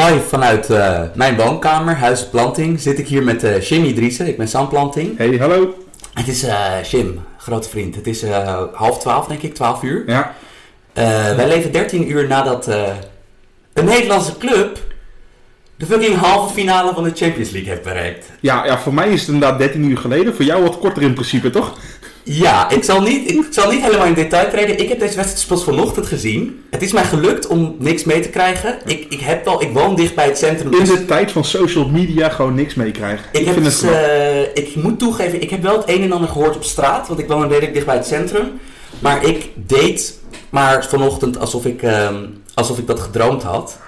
Live vanuit eh, mijn woonkamer, Huis Planting, zit ik hier met uh, Jimmy Driessen. Ik ben Sam Planting. Hey, hallo. Het is uh, Jim, grote vriend. Het is half twaalf, denk ik, twaalf uur. Ja. wij leven 13 uur nadat een Nederlandse club de fucking halve finale van de Champions League heeft bereikt. Ja, ja, voor mij is het inderdaad 13 uur geleden. Voor jou wat korter in principe, toch? Ja, ik zal, niet, ik zal niet helemaal in detail treden. Ik heb deze wedstrijd pas vanochtend gezien. Het is mij gelukt om niks mee te krijgen. Ik, ik, heb wel, ik woon dicht bij het centrum. In de tijd van social media gewoon niks meekrijgen. Ik, ik, het uh, ik moet toegeven, ik heb wel het een en ander gehoord op straat. Want ik woon redelijk dicht bij het centrum. Maar ik deed maar vanochtend alsof ik, uh, alsof ik dat gedroomd had.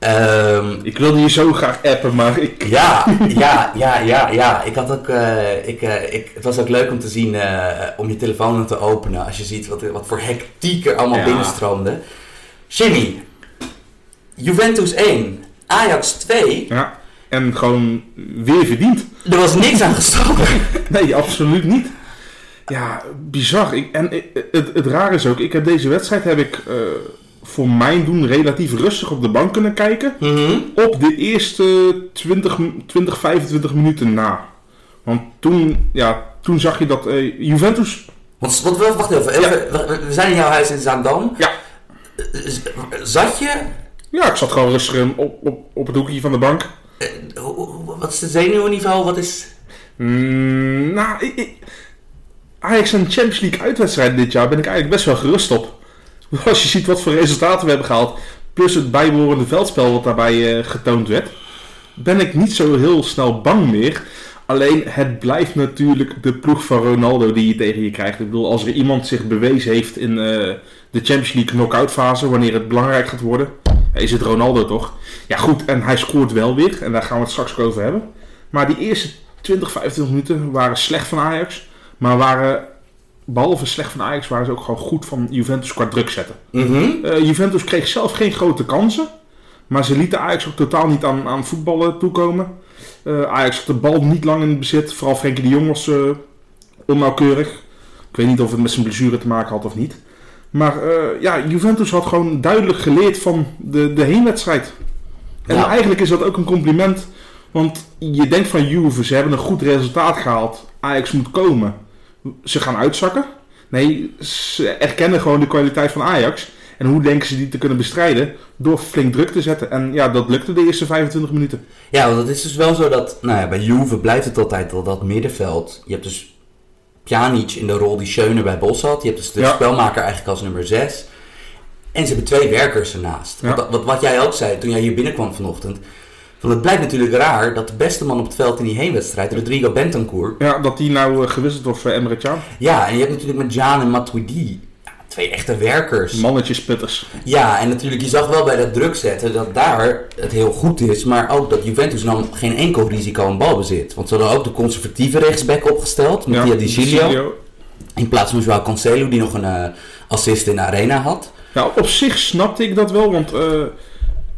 Um, ik wilde je zo graag appen, maar ik... Ja, ja, ja, ja, ja. Ik had ook, uh, ik, uh, ik, het was ook leuk om te zien, uh, om je telefoon te openen. Als je ziet wat, wat voor hectiek er allemaal ja. binnenstroomde. Jimmy, Juventus 1, Ajax 2. Ja, en gewoon weer verdiend. Er was niks aan gestoken. nee, absoluut niet. Ja, bizar. Ik, en het, het raar is ook, ik heb deze wedstrijd heb ik voor mijn doen relatief rustig op de bank kunnen kijken. Mhm. Op de eerste 20, 20, 25 minuten na. Want toen, ja, toen zag je dat uh, Juventus. Want, wat, wacht even, even we zijn in jouw huis in Zaandam. Ja. Zat je? Ja, ik zat gewoon rustig op, op, op het hoekje van de bank. Uh, wat is het zenuwniveau? Wat is. Mm, nou, ik, ik, Ajax een Champions League uitwedstrijd dit jaar ben ik eigenlijk best wel gerust op. Als je ziet wat voor resultaten we hebben gehaald, plus het bijbehorende veldspel wat daarbij uh, getoond werd, ben ik niet zo heel snel bang meer. Alleen het blijft natuurlijk de ploeg van Ronaldo die je tegen je krijgt. Ik bedoel, als er iemand zich bewezen heeft in uh, de Champions League knock-out fase, wanneer het belangrijk gaat worden, is het Ronaldo toch? Ja goed, en hij scoort wel weer, en daar gaan we het straks over hebben. Maar die eerste 20, 25 minuten waren slecht van Ajax, maar waren behalve slecht van Ajax waren ze ook gewoon goed van Juventus qua druk zetten. Mhm. Eh, Juventus kreeg zelf geen grote kansen. Maar ze lieten Ajax ook totaal niet aan, aan voetballen toekomen. Uh, Ajax had de bal niet lang in bezit. Vooral Frenkie de Jong was uh, onnauwkeurig. Ik weet niet of het met zijn blessure te maken had of niet. Maar ja, Juventus had gewoon duidelijk geleerd van de, de heenwedstrijd. En eigenlijk is dat ook een compliment. Want je denkt van Juve, ze hebben een goed resultaat gehaald. Ajax moet komen ze gaan uitzakken. Nee, ze erkennen gewoon de kwaliteit van Ajax. En hoe denken ze die te kunnen bestrijden? Door flink druk te zetten. En ja, dat lukte de eerste 25 minuten. Ja, want het is dus wel zo dat... Nou ja, bij Juve blijft het altijd al dat middenveld. Je hebt dus Pjanic in de rol die Schöne bij Bos had. Je hebt dus de spelmaker eigenlijk als nummer 6. En ze hebben twee werkers ernaast. Ja. Wat, wat, wat, jij ook zei toen jij hier binnenkwam vanochtend. Want het blijkt natuurlijk raar dat de beste man op het veld in die heenwedstrijd, Rodrigo Bentancur... Ja, dat die nou uh, gewisseld wordt voor Emre Can. Ja, en je hebt natuurlijk met Jan en Matuidi ja, twee echte werkers. Mannetjes putters. Ja, en natuurlijk, je zag wel bij dat druk zetten dat daar het heel goed is, maar ook dat Juventus nam geen enkel risico in balbezit. Want ze hadden ook de conservatieve rechtsback opgesteld, Mattia ja, Di Giglio. In plaats van Joao Cancelo, die nog een uh, assist in de arena had. Ja, op zich snapte ik dat wel, want... Uh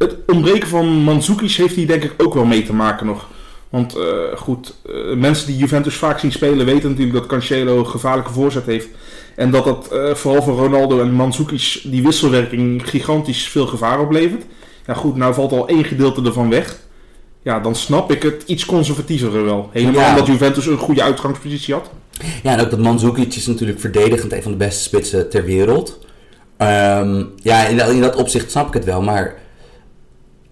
het ontbreken van Mandzukic heeft hier denk ik ook wel mee te maken nog. Want uh, goed, uh, mensen die Juventus vaak zien spelen weten natuurlijk dat Cancelo een gevaarlijke voorzet heeft. En dat dat uh, vooral voor Ronaldo en Mandzukic die wisselwerking gigantisch veel gevaar oplevert. Ja goed, nou valt al één gedeelte ervan weg. Ja, dan snap ik het iets conservatiever wel. Helemaal ja. omdat Juventus een goede uitgangspositie had. Ja, en ook dat Mandzukic is natuurlijk verdedigend een van de beste spitsen ter wereld. Um, ja, in, in dat opzicht snap ik het wel, maar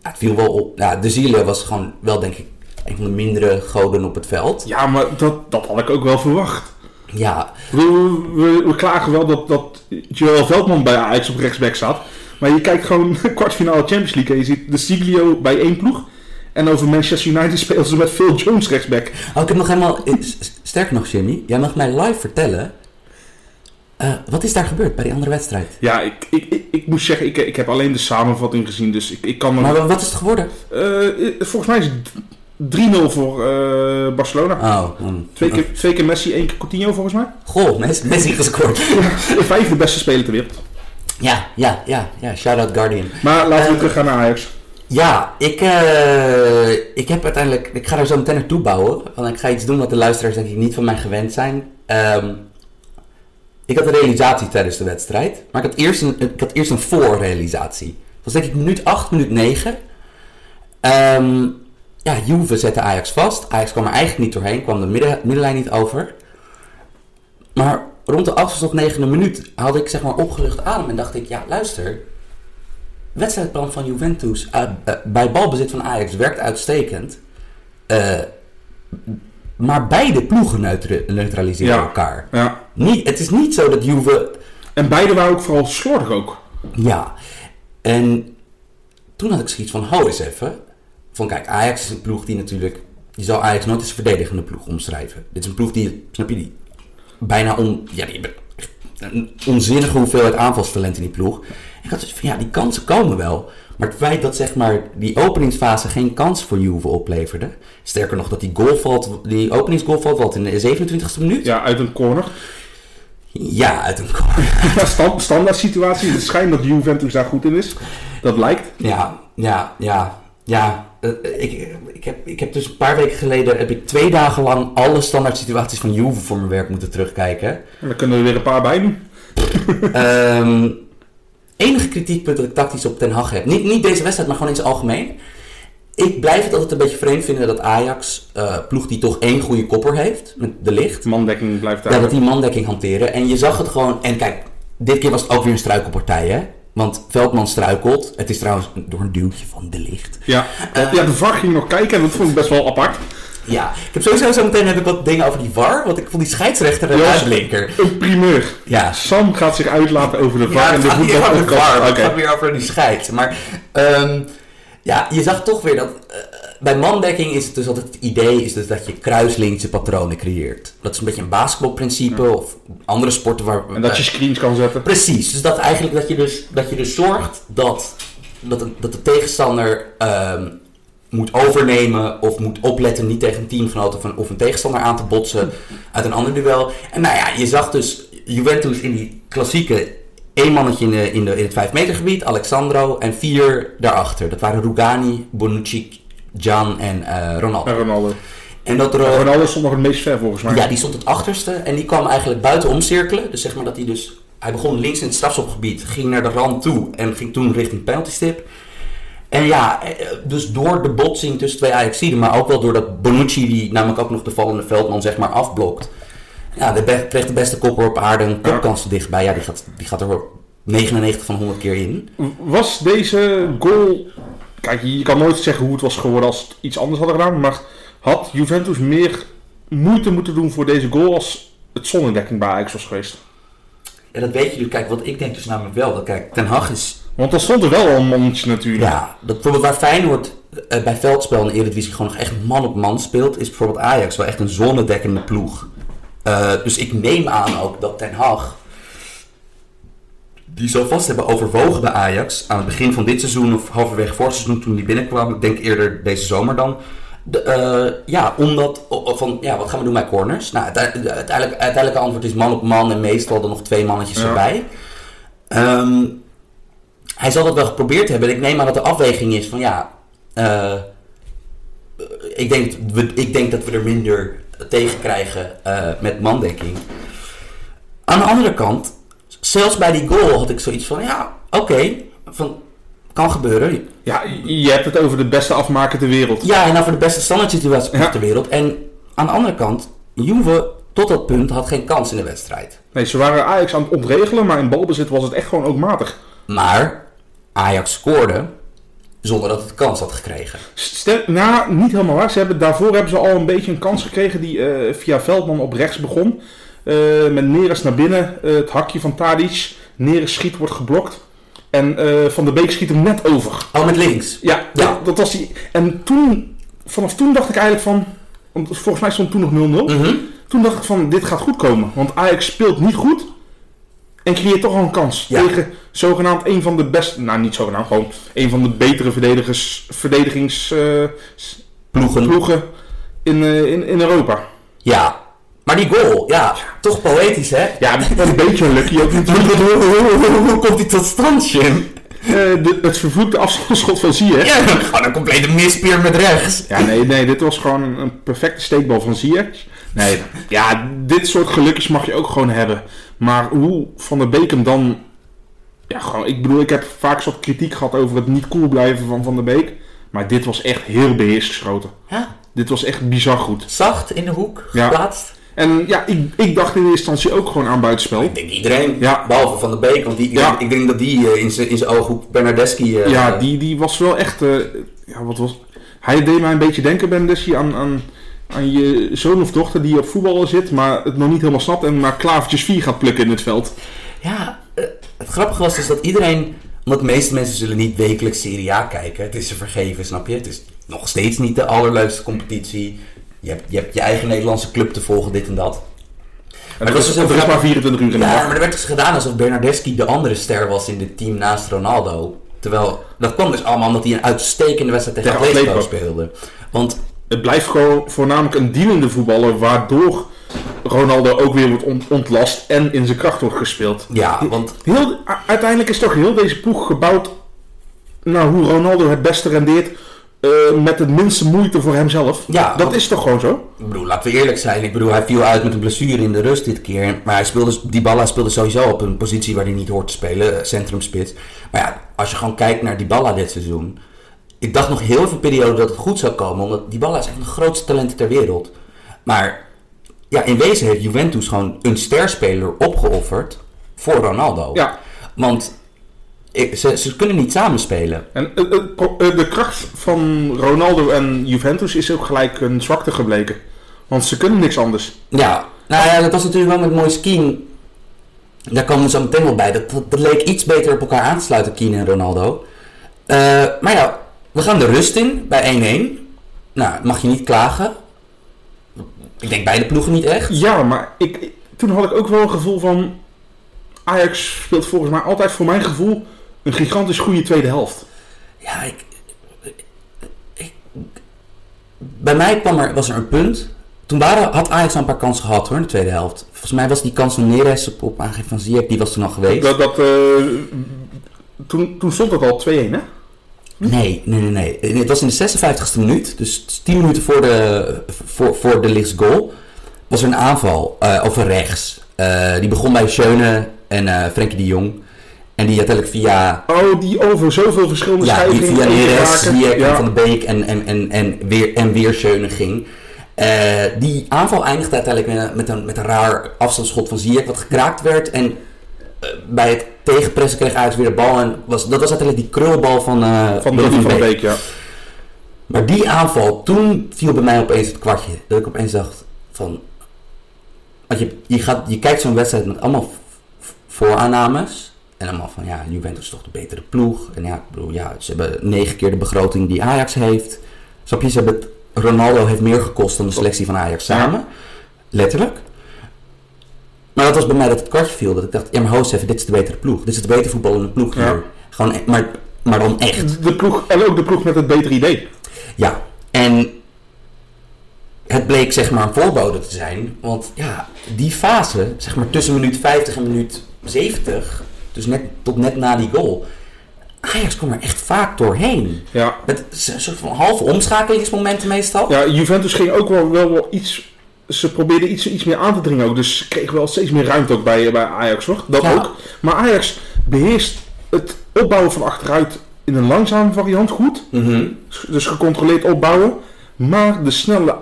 het viel wel op. Ja, de Zieler was gewoon wel, denk ik, een van de mindere goden op het veld. Ja, maar dat, dat had ik ook wel verwacht. Ja. We, we, we klagen wel dat, dat Joel Veldman bij Ajax op rechtsback staat. Maar je kijkt gewoon kwartfinale Champions League en je ziet de Siglio bij één ploeg. En over Manchester United spelen ze met Phil Jones rechtsback. Oh, ik heb nog helemaal... Sterker nog, Jimmy. Jij mag mij live vertellen uh, wat is daar gebeurd bij die andere wedstrijd? Ja, ik, ik, ik, ik moet zeggen, ik, ik heb alleen de samenvatting gezien, dus ik, ik kan... Maar wat is het geworden? Uh, volgens mij is het 3-0 voor uh, Barcelona. Oh, mm. twee, keer, twee keer Messi, één keer Coutinho volgens mij. Goh, Messi, Messi gescoord. de vijfde beste speler ter wereld. Ja, ja, ja, ja. Shout-out Guardian. Maar laten we terug gaan naar Ajax. Ja, ik, uh, ik heb uiteindelijk... Ik ga er zo meteen naartoe bouwen. Want ik ga iets doen wat de luisteraars denk ik niet van mij gewend zijn. Um, ik had een realisatie tijdens de wedstrijd. Maar ik had eerst een, ik had eerst een voorrealisatie. Dat was denk ik minuut 8, minuut 9. Ehm, ja, Juve zette Ajax vast. Ajax kwam er eigenlijk niet doorheen, kwam de midden, middenlijn niet over. Maar rond de 8 of 9e minuut had ik zeg maar opgelucht adem en dacht ik, ja luister, wedstrijdplan van Juventus uh, uh, bij balbezit van Ajax werkt uitstekend. Uh, maar beide ploegen neutra neutraliseren Ja. elkaar. Ja. Niet, het is niet zo dat Juve En beide waren ook vooral slordig ook. Ja, en toen had ik zoiets van, hou eens even. Van kijk, Ajax is een ploeg die natuurlijk... Je zou Ajax nooit als verdedigende ploeg omschrijven. Dit is een ploeg die, snap je die, bijna on, ja, die hebben een onzinnige hoeveelheid aanvalstalent in die ploeg. Ik had zoiets van, ja, die kansen komen wel. Maar het feit dat zeg maar die openingsfase geen kans voor Juve opleverde. Sterker nog, dat die goal valt, die openingsgoal valt wat in de 27e minuut? Ja, uit een corner. Ja, uit een corner. Stand, standaard situatie. Het schijnt dat Juventus daar goed in is. Dat lijkt. Ja, ja, ja, ja. Eh, Ik, ik, heb, ik heb dus een paar weken geleden heb ik twee dagen lang alle standaard situaties van Juve voor mijn werk moeten terugkijken. En dan kunnen we er weer een paar bij doen. Ehm enige kritiekpunt dat ik tactisch op Den Haag heb. Niet, niet deze wedstrijd, maar gewoon in zijn algemeen. Ik blijf het altijd een beetje vreemd vinden dat Ajax, eh, ploeg die toch één goede kopper heeft, met de licht, Mandekking blijft daar. ja, dat die mandekking hanteren. En je zag het gewoon. En kijk, dit keer was het ook weer een struikelpartij, hè? Want Veldman struikelt. Het is trouwens door een duwtje van de licht. Ja. ja, de VAR ging nog kijken en dat vond ik best wel apart. Ja, ik heb sowieso zo meteen heb ik wat dingen over die VAR. Want ik vond die scheidsrechter een Ja, uitblinker. Een primeur. Ja, Sam gaat zich uitlaten over de VAR ja en de de voetbalpodcast. VAR. Het gaat weer over die scheid. Maar ehm, ja, je zag toch weer dat... eh, bij mandekking is het dus altijd het idee is dus dat je kruislinkse patronen creëert. Dat is een beetje een basketbalprincipe of andere sporten waar... En dat je screens kan zetten. Precies, dus dat eigenlijk dat je dus, dat je dus zorgt dat, dat, een- dat de tegenstander ehm, moet overnemen of moet opletten niet tegen een teamgenoot of een, of een tegenstander aan te botsen uit een ander duel. En nou ja, je zag dus Juventus in die klassieke één mannetje in, de, in, de, in het 5 meter gebied, Alexandro, en vier daarachter. Dat waren Rugani, Bonucci, Gian en eh, Ronaldo. En Ronaldo. En dat er, Ronaldo stond nog het meest ver volgens mij. ja, die stond het achterste en die kwam eigenlijk buiten omcirkelen. Dus zeg maar dat hij dus... Hij begon links in het strafschopgebied, ging naar de rand toe en ging toen richting penalty stip. En ja, eh, dus door de botsing tussen twee Ajaxiden, maar ook wel doordat Bonucci, die namelijk ook nog de vallende veldman zeg maar afblokt. Ja, de be- de beste kopper op aarde een kopkans dichtbij. Ja, die gaat, die gaat er 99 van 100 keer in. Was deze goal... Kijk, je kan nooit zeggen hoe het was geworden als het iets anders hadden gedaan. Maar had Juventus meer moeite moeten doen voor deze goal als het zonnedekking bij Ajax was geweest? Ja, dat weet je dus. Kijk, wat ik denk dus namelijk wel. Dat, kijk, Ten Hag is Want dan stond er wel een mannetje natuurlijk. Ja, dat bijvoorbeeld waar Feyenoord eh, bij veldspel in de Eredivisie gewoon nog echt man op man speelt, is bijvoorbeeld Ajax wel echt een zonnedekkende ploeg. Eh, dus ik neem aan ook dat Ten Hag, die zo vast hebben overwogen bij Ajax, aan het begin van dit seizoen of halverwege vorig seizoen toen die binnenkwam, ik denk eerder deze zomer dan, de, eh, ja, omdat, van, ja, wat gaan we doen bij corners? Nou, het, het uiteindelijk, uiteindelijke antwoord is man op man en meestal dan nog twee mannetjes Ja. erbij. Ehm, hij zal dat wel geprobeerd hebben. En ik neem aan dat de afweging is van ja. eh, ik, denk, we, ik denk dat we er minder tegen krijgen eh, met mandekking. Aan de andere kant, zelfs bij die goal had ik zoiets van ja, oké, van kan gebeuren. Ja, je hebt het over de beste afmaker ter wereld. Ja, en voor de beste standaard situatie Ja. ter wereld. En aan de andere kant, Juve tot dat punt had geen kans in de wedstrijd. Nee, ze waren Ajax aan het ontregelen, maar in balbezit was het echt gewoon ook matig. Maar Ajax scoorde zonder dat het kans had gekregen. Stel, nou, niet helemaal waar. Ze hebben, daarvoor hebben ze al een beetje een kans gekregen die eh, via Veldman op rechts begon. Eh, met Neres naar binnen, eh, het hakje van Tadic. Neres schiet wordt geblokt. En Van der Beek schiet hem net over. Oh, met links. Ja, Ja. Dat, dat was die. En toen, vanaf toen dacht ik eigenlijk van. Want volgens mij stond toen nog 0-0. Mhm. Toen dacht ik van, dit gaat goed komen. Want Ajax speelt niet goed. En creëert toch al een kans. Ja. Tegen zogenaamd een van de beste... Nou, niet zogenaamd. Gewoon een van de betere verdedigers, verdedigingsploegen Ploegen. in, eh, in, in Europa. Ja. Maar die goal, ja, toch poëtisch, hè? Ja, een beetje lucky ook natuurlijk. Hoe komt die tot stand, Jim? Eh, de, het vervloekte afstandsschot van Ziyech. Ja, gewoon een complete mispeer met rechts. Ja, nee, nee, dit was gewoon een, een perfecte steekbal van Ziyech. Nee, ja, dit soort gelukjes mag je ook gewoon hebben. Maar hoe Van der Beek hem dan... Ja, gewoon, ik bedoel, ik heb vaak soort kritiek gehad over het niet cool blijven van Van der Beek. Maar dit was echt heel beheerst geschoten. Ja, Dit was echt bizar goed. zacht in de hoek Ja. geplaatst. En ja, ik, ik dacht in eerste instantie ook gewoon aan buitenspel. Ik denk iedereen, Ja. behalve Van de Beek, want die, Ja. ik denk dat die eh, in zijn in zijn ooghoek Bernardeschi... eh, Ja, die, die was wel echt. eh, ja, wat was. Hij deed mij een beetje denken, Ben Dessie, aan, aan, aan je zoon of dochter die op voetballen zit, maar het nog niet helemaal snapt en maar klavertjes 4 gaat plukken in het veld. Ja, eh, het grappige was dus dat iedereen... Omdat de meeste mensen zullen niet wekelijks Serie A kijken. Het is ze vergeven, snap je? Het is nog steeds niet de allerleukste competitie. Je hebt je, hebt je eigen Nederlandse club te volgen, dit en dat. En dat dat is, dus is maar 24 uur in de Ja, dag. maar er werd dus gedaan alsof Bernardeschi de andere ster was in het team naast Ronaldo. Terwijl, dat kwam dus allemaal omdat hij een uitstekende wedstrijd tegen Atletico. speelde. Want, Het blijft gewoon voornamelijk een dienende voetballer, waardoor Ronaldo ook weer wordt ont- ontlast en in zijn kracht wordt gespeeld. ja, want Heel, uiteindelijk is toch heel deze ploeg gebouwd naar hoe Ronaldo het beste rendeert eh, met het minste moeite voor hemzelf. Ja, dat want- is toch gewoon zo? Ik bedoel, laten we eerlijk zijn. Ik bedoel, hij viel uit met een blessure in de rust dit keer. Maar hij speelde, Dybala speelde sowieso op een positie waar hij niet hoort te spelen. Centrumspits. Maar ja, als je gewoon kijkt naar Dybala dit seizoen. Ik dacht nog heel veel periode dat het goed zou komen. Omdat Dybala is echt de grootste talent ter wereld. Maar ja, in wezen heeft Juventus gewoon een sterspeler opgeofferd voor Ronaldo. Ja. Want ik- ze, ze kunnen niet samenspelen. En eh, eh, eh, de kracht van Ronaldo en Juventus is ook gelijk een zwakte gebleken. Want ze kunnen niks anders. Ja, nou ja, dat was natuurlijk wel met Moise Keane. Daar komen we zo meteen wel bij. Dat, dat, dat leek iets beter op elkaar aan te sluiten, Keane en Ronaldo. Maar ja, we gaan de rust in bij 1-1. Nou, mag je niet klagen. Ik denk beide ploegen niet echt. Ja, maar ik, toen had ik ook wel een gevoel van... Ajax speelt volgens mij altijd voor mijn gevoel een gigantisch goede tweede helft. Ja, ik, ik- bij mij kwam er, was er een punt. Toen waren, had Ajax al een paar kansen gehad hoor, in de tweede helft. Volgens mij was die kans van Neres op, op aangeven van Ziyech, die was toen al geweest. Dat, dat, eh, toen, toen stond het al 2-1 hè? Nee, nee, nee, nee. Het was in de 56e minuut, dus 10 minuten voor de, voor, voor de Ligt goal, was er een aanval eh, over rechts. Eh, die begon bij Schöne en eh Frenkie de Jong. En die uiteindelijk via, Oh, die over zoveel verschillende ja, die via Neres. Ziyech en Ja. Van de Beek en, en, en, en, weer, en weer Schöne ging. Die aanval eindigde uiteindelijk met een, met, een, met een raar afstandsschot van Ziyech, wat gekraakt werd. En bij het tegenpressen kreeg Ajax weer de bal. En was, dat was uiteindelijk die krulbal van, eh Van van de Beek, ja. Maar die aanval, toen viel bij mij opeens het kwartje. Dat ik opeens dacht van... Want je, je, gaat, je kijkt zo'n wedstrijd met allemaal vooraannames. En allemaal van, ja, Juventus is toch de betere ploeg. En ja, ik bedoel, ja, ze hebben negen keer de begroting die Ajax heeft. Snap je, ze hebben het, Ronaldo heeft meer gekost dan de selectie van Ajax samen. Letterlijk. Maar dat was bij mij dat het kwartje viel. Dat ik dacht, ja maar host even, dit is de betere ploeg. Dit is de betere voetballende ploeg hier. Ja. Gewoon, e- maar, maar dan echt. De ploeg, en ook de ploeg met het betere idee. Ja, en het bleek zeg maar een voorbode te zijn. Want ja, die fase, zeg maar tussen minuut 50 en minuut 70, dus net, tot net na die goal, Ajax kwam er echt vaak doorheen. Ja. Met een soort van halve omschakelingsmomenten meestal. ja, Juventus ging ook wel, wel, wel iets... Ze probeerden iets, iets meer aan te dringen ook. Dus ze kregen wel steeds meer ruimte ook bij, bij Ajax, hoor. Dat Ja. ook. Maar Ajax beheerst het opbouwen van achteruit in een langzame variant goed. Mhm. Dus gecontroleerd opbouwen. Maar de snelle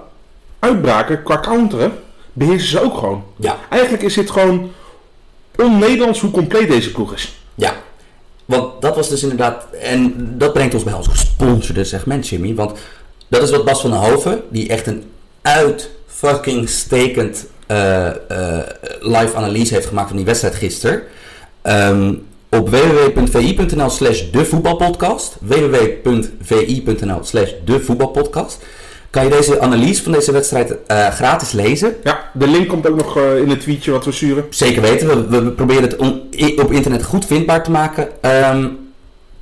uitbraken qua counteren beheersen ze ook gewoon. Ja, Eigenlijk is dit gewoon on-Nederlands hoe compleet deze ploeg is. ja. Want dat was dus inderdaad, en dat brengt ons bij ons gesponsorde segment, Jimmy. Want dat is wat Bas van der Hoven, die echt een uit fucking stekend eh, eh, live analyse heeft gemaakt van die wedstrijd gisteren. Ehm, op www.vi.nl slash de voetbalpodcast, www.vi.nl slash de voetbalpodcast, kan je deze analyse van deze wedstrijd eh, gratis lezen. Ja, de link komt ook nog in het tweetje wat we sturen. Zeker weten, we, proberen het on- op internet goed vindbaar te maken. Ehm,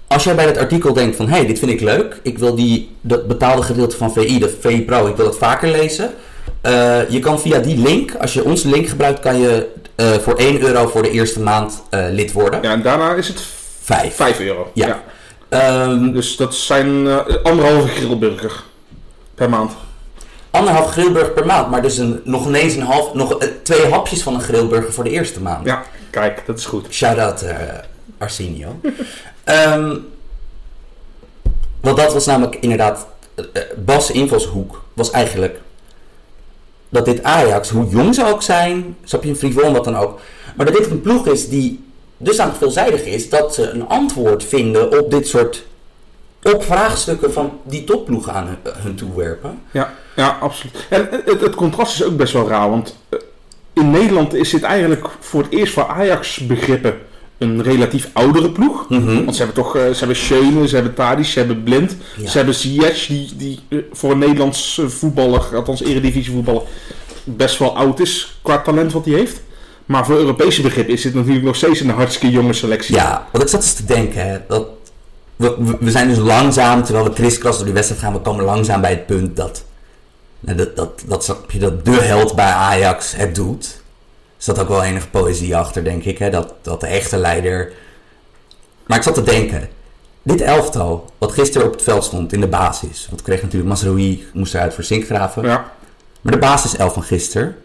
als jij bij het artikel denkt van, hé, hey, dit vind ik leuk. Ik wil die, dat betaalde gedeelte van VI, dat VI Pro, ik wil dat vaker lezen. Eh, je kan via die link, als je onze link gebruikt, kan je eh, voor 1 euro voor de eerste maand eh, lid worden. Ja, en daarna is het 5. 5 euro. Ja. Ehm, Dus dat zijn anderhalve grillburger per maand. anderhalf grillburger per maand, maar dus een, nog ineens een half, nog twee hapjes van een grillburger voor de eerste maand. Ja, kijk, dat is goed. Shout-out eh, Arsenio. Ehm, Want dat was namelijk inderdaad... Bas' invalshoek was eigenlijk... Dat dit Ajax, hoe jong ze ook zijn... Snap je, een frivol wat dan ook... Maar dat dit een ploeg is die dusdanig veelzijdig is... Dat ze een antwoord vinden op dit soort... Op vraagstukken van die topploegen aan hun, hun toewerpen. Ja, ja absoluut. En het, het contrast is ook best wel raar, want eh, in Nederland is dit eigenlijk voor het eerst voor Ajax begrippen een relatief oudere ploeg. Mhm. Want ze hebben toch, eh, ze hebben Schöne, ze hebben Tadic, ze hebben Blind, Ja. ze hebben Ziyech, die, die eh, voor een Nederlands voetballer, althans eredivisie voetballer, best wel oud is qua talent wat hij heeft. Maar voor Europese begrip is dit natuurlijk nog steeds een hartstikke jonge selectie. Ja, want ik zat eens te denken, hè, dat we, we- zijn dus langzaam, terwijl we kriskras door die wedstrijd gaan, we komen langzaam bij het punt dat, dat, dat, dat, je, dat de held bij Ajax het doet. Er zat ook wel enige poëzie achter, denk ik, hè, dat, dat de echte leider... Maar ik zat te denken, dit elftal, wat gisteren op het veld stond in de basis, want we kregen natuurlijk Masroui, moest eruit voor Zinkgraven. Ja. Maar de basiself van gisteren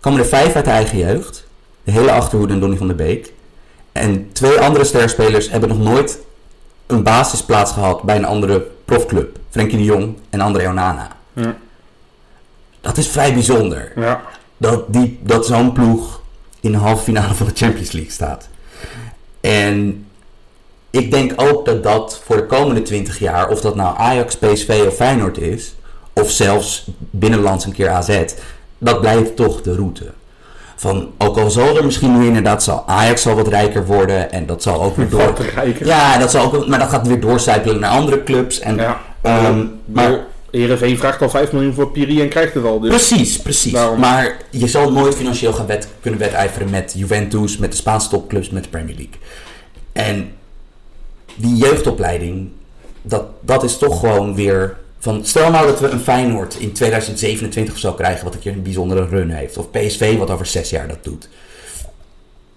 komen er vijf uit de eigen jeugd. De hele achterhoede en Donny van der Beek. En twee andere sterspelers hebben nog nooit een basisplaats gehad bij een andere profclub. Frenkie de Jong en André Onana. Ja. Dat is vrij bijzonder. ja. Dat, die, dat zo'n ploeg in de halve finale van de Champions League staat. En ik denk ook dat dat voor de komende 20 jaar, of dat nou Ajax, PSV of Feyenoord is, of zelfs binnenlands een keer AZ, dat blijft toch de route. Van, ook al zal er misschien nu inderdaad zal Ajax zal wat rijker worden en dat zal ook weer door. Ja, dat zal ook, maar dat gaat weer doorcijpelen naar andere clubs. En, Ja. ehm, maar Heerenveen vraagt al 5 miljoen voor Piri en krijgt het al. Dus. Precies, precies. Daarom. Maar je zal nooit financieel gaan wet, kunnen wedijveren met Juventus, met de Spaanse topclubs, met de Premier League. En die jeugdopleiding, dat, dat is toch gewoon weer van... Stel nou dat we een Feyenoord in 2027 of zo krijgen, wat een keer een bijzondere run heeft. Of PSV, wat over zes jaar dat doet.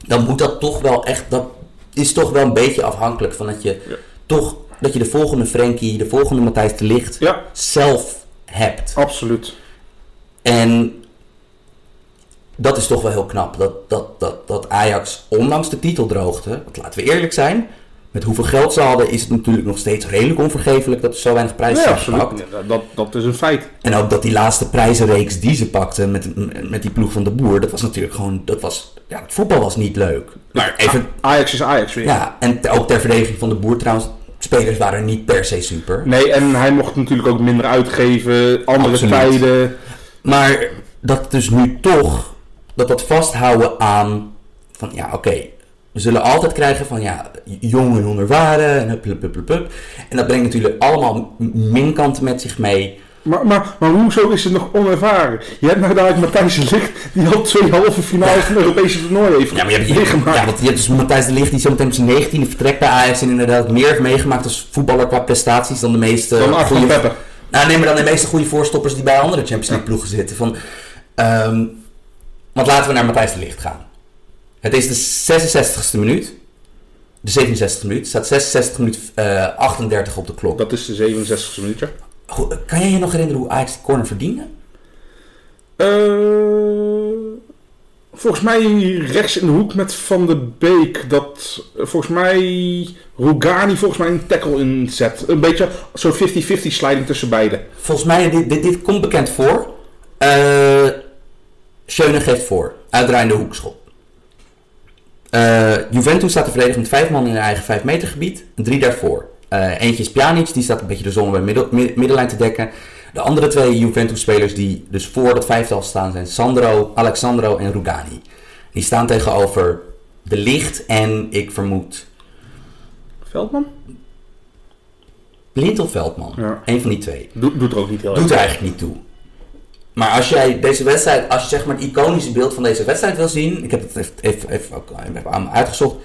Dan moet dat toch wel echt... Dat is toch wel een beetje afhankelijk van dat je Ja. toch... Dat je de volgende Frenkie, de volgende Matthijs de Ja, zelf hebt. absoluut. En dat is toch wel heel knap. Dat, dat, dat, dat Ajax, ondanks de titeldroogte, want laten we eerlijk zijn, met hoeveel geld ze hadden, is het natuurlijk nog steeds redelijk onvergeeflijk dat er zo weinig prijzen Ja, gepakt. Ja, Dat, dat is een feit. En ook dat die laatste prijzenreeks die ze pakten met, met die ploeg van de boer, dat was natuurlijk gewoon, dat was, ja, het voetbal was niet leuk. Maar even, Ajax is Ajax weer. ja, en ook ter verdediging van de boer trouwens, spelers waren niet per se super. Nee, en hij mocht natuurlijk ook minder uitgeven, andere Absoluut. tijden. Maar dat dus nu toch, dat dat vasthouden aan van ja, oké, we zullen altijd krijgen van ja, jong en onervaren en hup, hup, hup, hup, hup. En dat brengt natuurlijk allemaal minkanten met zich mee. Maar, maar, maar hoezo is het nog onervaren? Je hebt nou dadelijk Matthijs de Ligt, die al twee halve finales van Europese toernooi heeft Ja, maar je hebt, meegemaakt. ja, want je hebt dus Matthijs de Ligt die zo meteen op zijn 19 vertrekt bij Ajax en inderdaad meer heeft meegemaakt als voetballer qua prestaties dan de meeste Dan goede- Peppe. Nou, neem maar dan de meeste goede voorstoppers die bij andere Champions League ploegen zitten. Van, ehm, want laten we naar Matthijs de Ligt gaan. Het is de 66ste minuut. De 67ste minuut. Staat 66 minuut eh 38 op de klok. Dat is de 67e minuutje. Hoe- Kan jij je nog herinneren hoe Ajax de corner verdiende? Eh, volgens mij rechts in de hoek met Van de Beek. Dat eh, volgens mij Rugani volgens mij een tackle inzet. Een beetje zo'n 50-50 sliding tussen beiden. Volgens mij, dit, dit, dit komt bekend voor. Eh Schöne geeft voor. Uitdraaiende hoekschop. Eh, Juventus staat te verdedigen met vijf man in hun eigen 5 meter gebied. Drie daarvoor. Eh, eentje is Pjanic, die staat een beetje de zon bij middel, mid- middenlijn te dekken. De andere twee Juventus-spelers die dus voor dat vijftal staan zijn Sandro, Alexandro en Rugani. Die staan tegenover De Licht en ik vermoed Veldman? Blind of Veldman. Ja. Eén van die twee. Doet, doet er ook niet heel Doet er eigenlijk niet toe. Maar als jij deze wedstrijd, als je zeg maar het iconische beeld van deze wedstrijd wil zien, ik heb het even, even, even even aan me uitgezocht,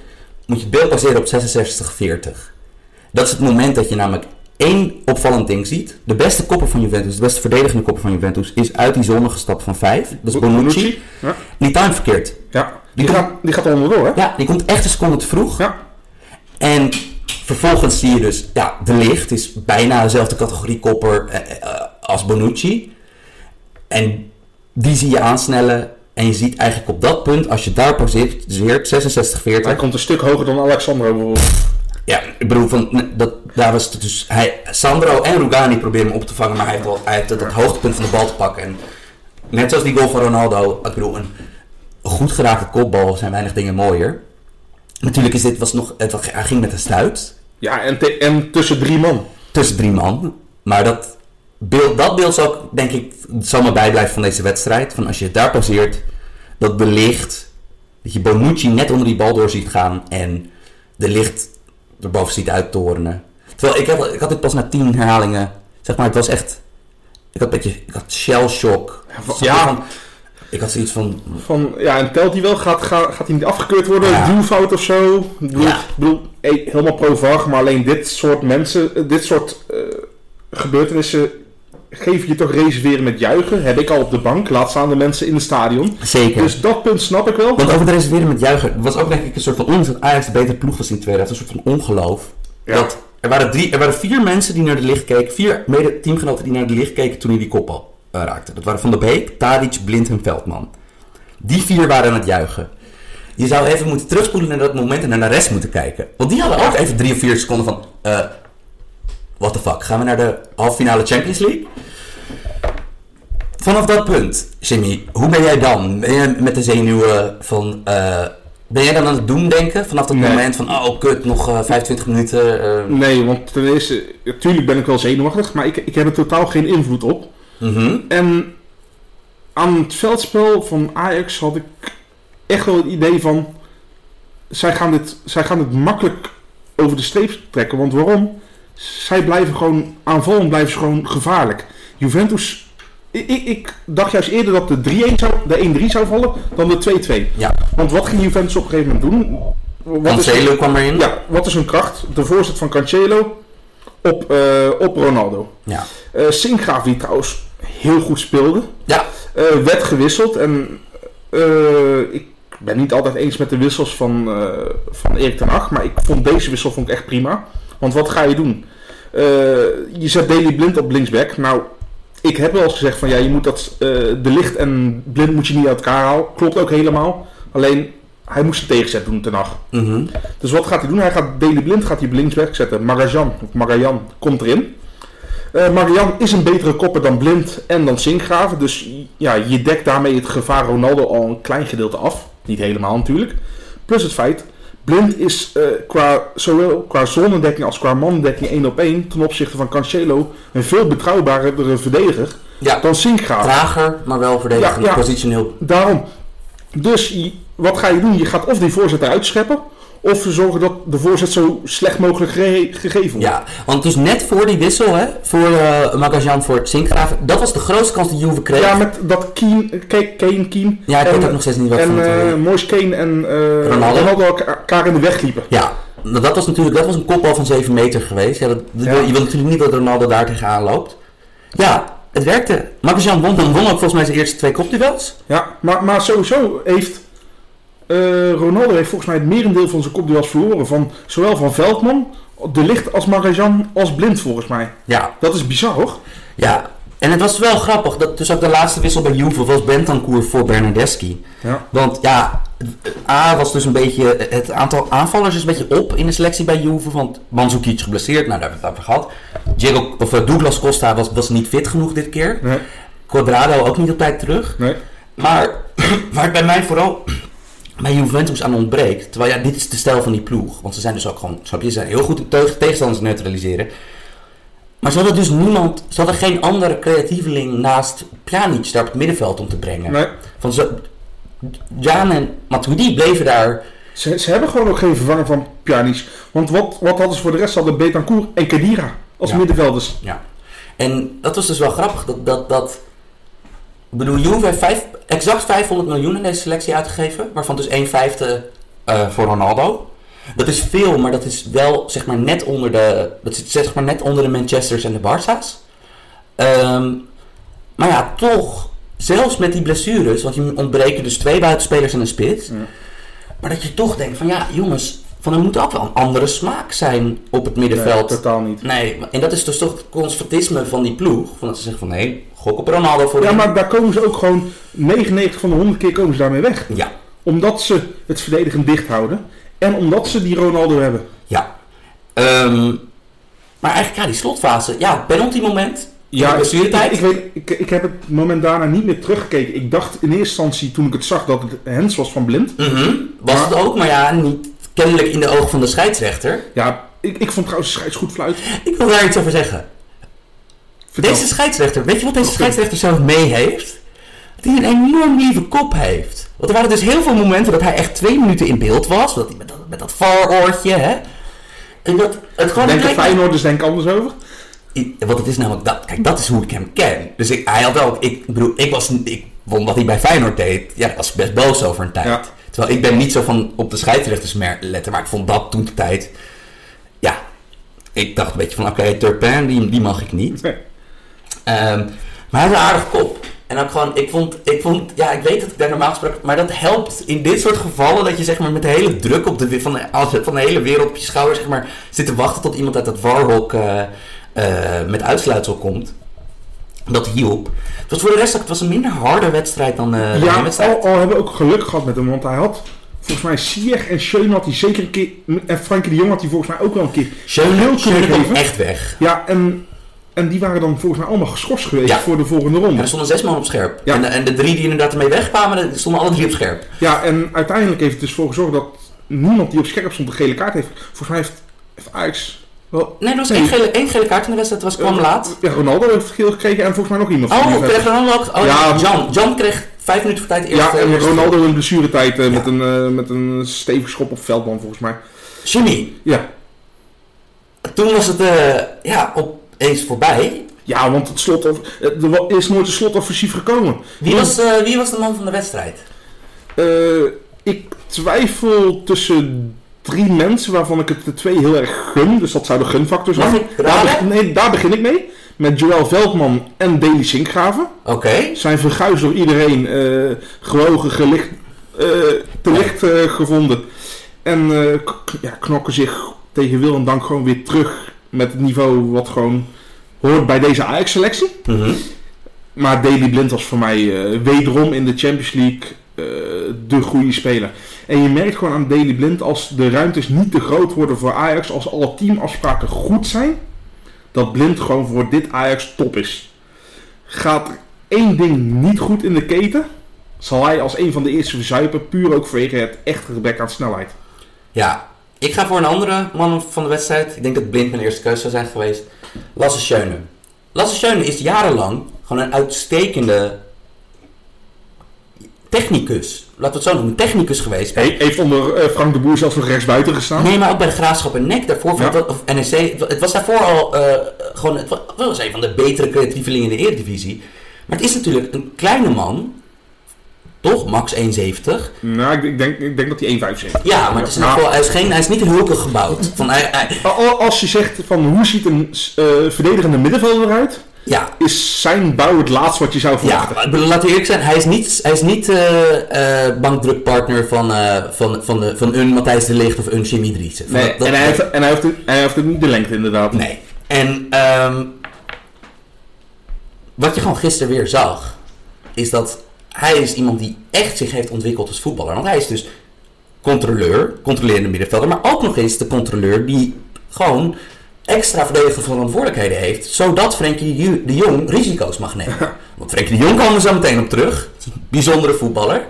moet je het beeld baseren op 66-40. Dat is het moment dat je namelijk één opvallend ding ziet. De beste kopper van Juventus, de beste verdedigende kopper van Juventus, is uit die zone gestapt van 5. Dat is Bonucci. Ja, Die time verkeerd. ja. Die, Die gaat, die gaat er onderdoor, hè? Ja, die komt echt een seconde te vroeg. Ja. En vervolgens zie je dus, ja, De Licht is bijna dezelfde categorie kopper eh, eh, als Bonucci. En die zie je aansnellen. En je ziet eigenlijk op dat punt, als je daar poseert, 66-40. Hij komt een stuk hoger dan Alexandro bijvoorbeeld. Ja, ik bedoel, van, dat, daar was het dus... Hij, Sandro en Rugani proberen hem op te vangen, maar hij heeft, wel, hij heeft het, het hoogtepunt van de bal te pakken. En net zoals die goal van Ronaldo, ik bedoel, een goed geraakte kopbal zijn weinig dingen mooier. Natuurlijk is dit was nog, het, hij ging met een stuit Ja, en, te- en tussen drie man. tussen drie man. Maar dat beeld, dat beeld zal denk ik, zal me bijblijven van deze wedstrijd. Van als je het daar passeert, dat de licht, dat je Bonucci net onder die bal door ziet gaan en de licht erboven ziet uittorenen. Terwijl ik, heb, ik had dit pas na tien herhalingen, zeg maar, het was echt, ik had een beetje, ik had shell shock. Ja. Van- ik had zoiets van, Van, ja, en telt hij wel? Gaat, gaat, gaat hij niet afgekeurd worden? Ja. Duwfout of zo? Ik bedoel, Ja. bedoel helemaal pro-VAR, maar alleen dit soort mensen, dit soort eh, gebeurtenissen geven je toch reserveren met juichen. Heb ik al op de bank, laat staan de mensen in het stadion. zeker. Dus dat punt snap ik wel. Want over de reserveren met juichen was ook denk ik een soort van ondanks dat Ajax de betere ploeg was in de tweede helft, een soort van ongeloof. Ja. Dat, er, waren drie, er waren vier mensen die naar de licht keken, vier mede teamgenoten die naar de licht keken toen hij die kopbal eh, raakte. Dat waren Van der Beek, Tadic, Blind en Veldman. Die vier waren aan het juichen. Je zou even moeten terugspoelen naar dat moment en naar de rest moeten kijken. Want die hadden ook even drie of vier seconden van... eh what the fuck, gaan we naar de halve finale Champions League? Vanaf dat punt, Jimmy, hoe ben jij dan? Ben jij met de zenuwen van... eh, ben jij dan aan het doen denken? Vanaf dat Nee. moment van, oh kut, nog eh, 25 minuten. eh, Nee, want ten eerste, natuurlijk ben ik wel zenuwachtig, maar ik, ik heb er totaal geen invloed op. mhm. En aan het veldspel van Ajax had ik echt wel het idee van... Zij gaan dit, zij gaan dit makkelijk over de streep trekken. Want waarom? Zij blijven gewoon aanvallen, blijven ze gewoon gevaarlijk. Juventus... Ik, ik, ik dacht juist eerder dat de 3-1 zou, de 1-3 zou vallen dan de 2-2. Ja, Want wat ging Juventus op een gegeven moment doen? Wat is, Cancelo kwam erin. ja, wat is hun kracht? De voorzet van Cancelo op, eh, op Ronaldo. Ja. Eh Sinkgraaf, die trouwens heel goed speelde, Ja, eh, werd gewisseld. En ik ben niet altijd eens met de wissels van, van Erik ten Hag, maar ik vond deze wissel vond ik echt prima. Want wat ga je doen? Eh, je zet Daley Blind op linksback. Nou, ik heb wel eens gezegd van ja, je moet dat eh, de licht en blind moet je niet uit elkaar halen. Klopt ook helemaal. Alleen hij moest een tegenzet doen ten Hag. mhm. Dus wat gaat hij doen? Hij gaat Daley Blind gaat hij linksback zetten. Magajan, of Magajan komt erin. Eh Magajan is een betere kopper dan Blind en dan Sinkgraven. Dus ja, je dekt daarmee het gevaar Ronaldo al een klein gedeelte af. Niet helemaal natuurlijk. Plus het feit, Blind is eh, qua, zowel qua zonnedekking als qua mandekking 1 op 1 ten opzichte van Cancelo een veel betrouwbaardere verdediger ja. dan Sinkgraven. trager, maar wel verdedigend, Ja, ja. positioneel. Daarom. Dus wat ga je doen? Je gaat of die voorzet eruit scheppen, of zorgen dat de voorzet zo slecht mogelijk ge- gegeven wordt. Ja, want dus net voor die wissel, hè, voor eh Magajan voor Sinkgraven, dat was de grootste kans die Juve kreeg. Ja, met dat Keen, Ke- Kane, Keen Ja, ik en, weet ook nog steeds niet wat en eh Moise Kane en eh, Ronaldo. Ronaldo elkaar in de weg liepen. Ja, dat was natuurlijk dat was een kopbal van 7 meter geweest. Ja, dat, dat Ja. Je wil natuurlijk niet dat Ronaldo daar tegenaan loopt. Ja, het werkte. Magajan won, dan won ook volgens mij zijn eerste twee kopduels. Ja, maar, maar sowieso heeft eh, Ronaldo heeft volgens mij het merendeel van zijn kopduels verloren. Van, zowel van Veldman, De Licht als Magajan als Blind volgens mij. Ja, Dat is bizar hoor. ja. En het was wel grappig, dat dus ook de laatste wissel bij Juve was Bentancur voor Bernardeschi. Ja. Want ja, A was dus een beetje, het aantal aanvallers is een beetje op in de selectie bij Juve. Want Mandzukic geblesseerd, nou daar hebben we het over gehad. Diego, of eh, Douglas Costa was, was niet fit genoeg dit keer. Nee, Quadrado ook niet op tijd terug. nee. Maar waar het bij mij vooral bij Juventus aan ontbreekt. Terwijl ja, dit is de stijl van die ploeg. Want ze zijn dus ook gewoon, snap je, ze zijn heel goed in te- tegenstanders neutraliseren. Maar ze hadden dus niemand, ze hadden geen andere creatieveling naast Pjanic daar op het middenveld om te brengen. nee. Van ze, Jan en Matuidi bleven daar. Ze, ze hebben gewoon ook geen vervanger van Pjanic. Want wat, wat hadden ze voor de rest? Ze hadden Betancourt en Kedira als Ja. middenvelders. Ja. En dat was dus wel grappig. Dat, dat, dat, ik bedoel, Juve heeft vijf, exact 500 miljoen in deze selectie uitgegeven. Waarvan dus 1 vijfde eh, voor Ronaldo. Dat is veel, maar dat is wel zeg maar net onder de, dat zit zeg maar net onder de Manchesters en de Barça's. Ehm, maar ja, toch, zelfs met die blessures, want je ontbreken dus twee buitenspelers en een spits. Ja. Maar dat je toch denkt van ja, jongens, van er moet ook wel een andere smaak zijn op het Nee, middenveld. totaal niet. Nee, en dat is dus toch het conservatisme van die ploeg. Van dat ze zeggen van nee, gok op Ronaldo voor Ja, maar daar komen ze ook gewoon 99 van de 100 keer komen ze daarmee weg. Ja, Omdat ze het verdedigen dicht houden. En omdat ze die Ronaldo hebben. ja. Ehm, maar eigenlijk, ja, die slotfase. Ja, penalty moment. Ja, de ik, ik, weet, ik, ik heb het moment daarna niet meer teruggekeken. Ik dacht in eerste instantie toen ik het zag dat het Hens was van Blind. Mhm, Was Maar- het ook, maar ja, niet kennelijk in de ogen van de scheidsrechter. Ja, ik, ik vond trouwens de scheids goed fluiten. Ik wil daar iets over zeggen. Vertel. Deze scheidsrechter, weet je wat deze scheidsrechter zelf mee heeft? Dat hij een enorm lieve kop heeft. Want er waren dus heel veel momenten dat hij echt twee minuten in beeld was. Dat hij met dat, met dat varoortje, hè. En dat het gewoon... Denken lijkt- Feyenoorders denk anders over? Want het is namelijk dat, kijk, dat is hoe ik hem ken. Dus ik, hij had wel, ik bedoel, ik was, ik vond wat hij bij Feyenoord deed, ja, ik was best boos over een tijd. Ja. Terwijl ik ben niet zo van op de scheidsrechters letten, maar ik vond dat toen de tijd, ja, ik dacht een beetje van, oké, Turpin, die, die mag ik niet. Nee. Ehm, maar hij heeft een aardige kop. En ook gewoon, ik vond, ik vond, ja, ik weet dat ik daar normaal gesproken, maar dat helpt in dit soort gevallen dat je zeg maar met de hele druk op de, van, de, van de hele wereld op je schouder zeg maar zit te wachten tot iemand uit dat warhok eh, eh, met uitsluitsel komt. Dat hielp. Het was voor de rest het was een minder harde wedstrijd dan eh de Ja, wedstrijd. al, al hebben we ook geluk gehad met hem, want hij had volgens mij Sieg en Schöne had hij zeker een keer, en Frankie de Jong had hij volgens mij ook wel een keer. Schöne, Schöne echt weg. Ja, en, en die waren dan volgens mij allemaal geschorst geweest Ja. voor de volgende En ronde. er stonden zes man op scherp. Ja. En, de, en de drie die inderdaad ermee wegkwamen, die stonden alle drie op scherp. Ja, en uiteindelijk heeft het dus voor gezorgd dat niemand die op scherp stond een gele kaart heeft. Volgens mij heeft, heeft Ajax wel... Nee, er was Nee. één gele, één gele kaart in de wedstrijd, dat was, kwam laat. Ja, Ronaldo heeft geel gekregen en volgens mij nog iemand. Oh, kreeg Ronaldo ook? Oh, Ja, ja, Jan. Jan kreeg vijf minuten voor tijd eerst. Ja, eh, en Ronaldo in blessuretijd eh, met, een, eh, met een stevig schop op veldman volgens mij. Jimmy, Ja. toen was het eh, ja, opeens voorbij. Ja, want het slot, of, eh, er is nooit een slotoffensief gekomen. Wie was, eh, wie was de man van de wedstrijd? Eh, ik twijfel tussen drie mensen waarvan ik het de twee heel erg gun. Dus dat zou de gunfactor zijn. Mag ik daar, begin- nee, daar begin ik mee. Met Joël Veldman en Deli Sinkgraven. Oké. Zijn verguisd door iedereen eh gewogen, gelicht, eh, te licht eh, gevonden. En ja, knokken zich tegen wil en dank gewoon weer terug met het niveau wat gewoon hoort bij deze Ajax-selectie. Mhm. Maar Daley Blind was voor mij wederom in de Champions League de goede speler. En je merkt gewoon aan Daley Blind als de ruimtes niet te groot worden voor Ajax, als alle teamafspraken goed zijn, dat Blind gewoon voor dit Ajax top is. Gaat er één ding niet goed in de keten, zal hij als een van de eerste verzuipen, puur ook vanwege het echte gebrek aan snelheid. Ja, ik ga voor een andere man van de wedstrijd. Ik denk dat Blind mijn eerste keuze zou zijn geweest. Lasse Schöne. Lasse Schöne is jarenlang gewoon een uitstekende technicus. Laten we het zo noemen, technicus geweest. Hij heeft onder eh, Frank de Boer zelfs nog rechtsbuiten gestaan. Nee, maar ook bij de Graafschap en NEC daarvoor, Ja. of NEC, het wa- het was daarvoor al eh, gewoon, het wa- was een van de betere creatievelingen in de Eredivisie. Maar het is natuurlijk een kleine man, toch? Max 1,70. Nou, ik, ik, denk, ik denk dat hij 1,75 Ja, maar het is in geval, hij is, geen, hij is niet hulkig gebouwd. Van, hij, hij- Al- Als je zegt van hoe ziet een eh, verdedigende middenvelder eruit, ja, is zijn bouw het laatste wat je zou ja, verwachten. laten we eerlijk zijn, hij is niet, hij is niet eh, eh, bankdrukpartner van, eh, van, van, de, van een Matthijs de Ligt of een Jimmy Driessen. Nee, dat- dat- en hij heeft, en hij heeft, hij heeft niet de lengte inderdaad. Nee. En ehm, wat je gewoon gisteren weer zag, is dat hij is iemand die echt zich heeft ontwikkeld als voetballer. Want hij is dus controleur, controlerende middenvelder, maar ook nog eens de controleur die gewoon extra verdedigende verantwoordelijkheden heeft, zodat Frenkie de Jong risico's mag nemen. Want Frenkie de Jong komen we zo meteen op terug. Bijzondere voetballer.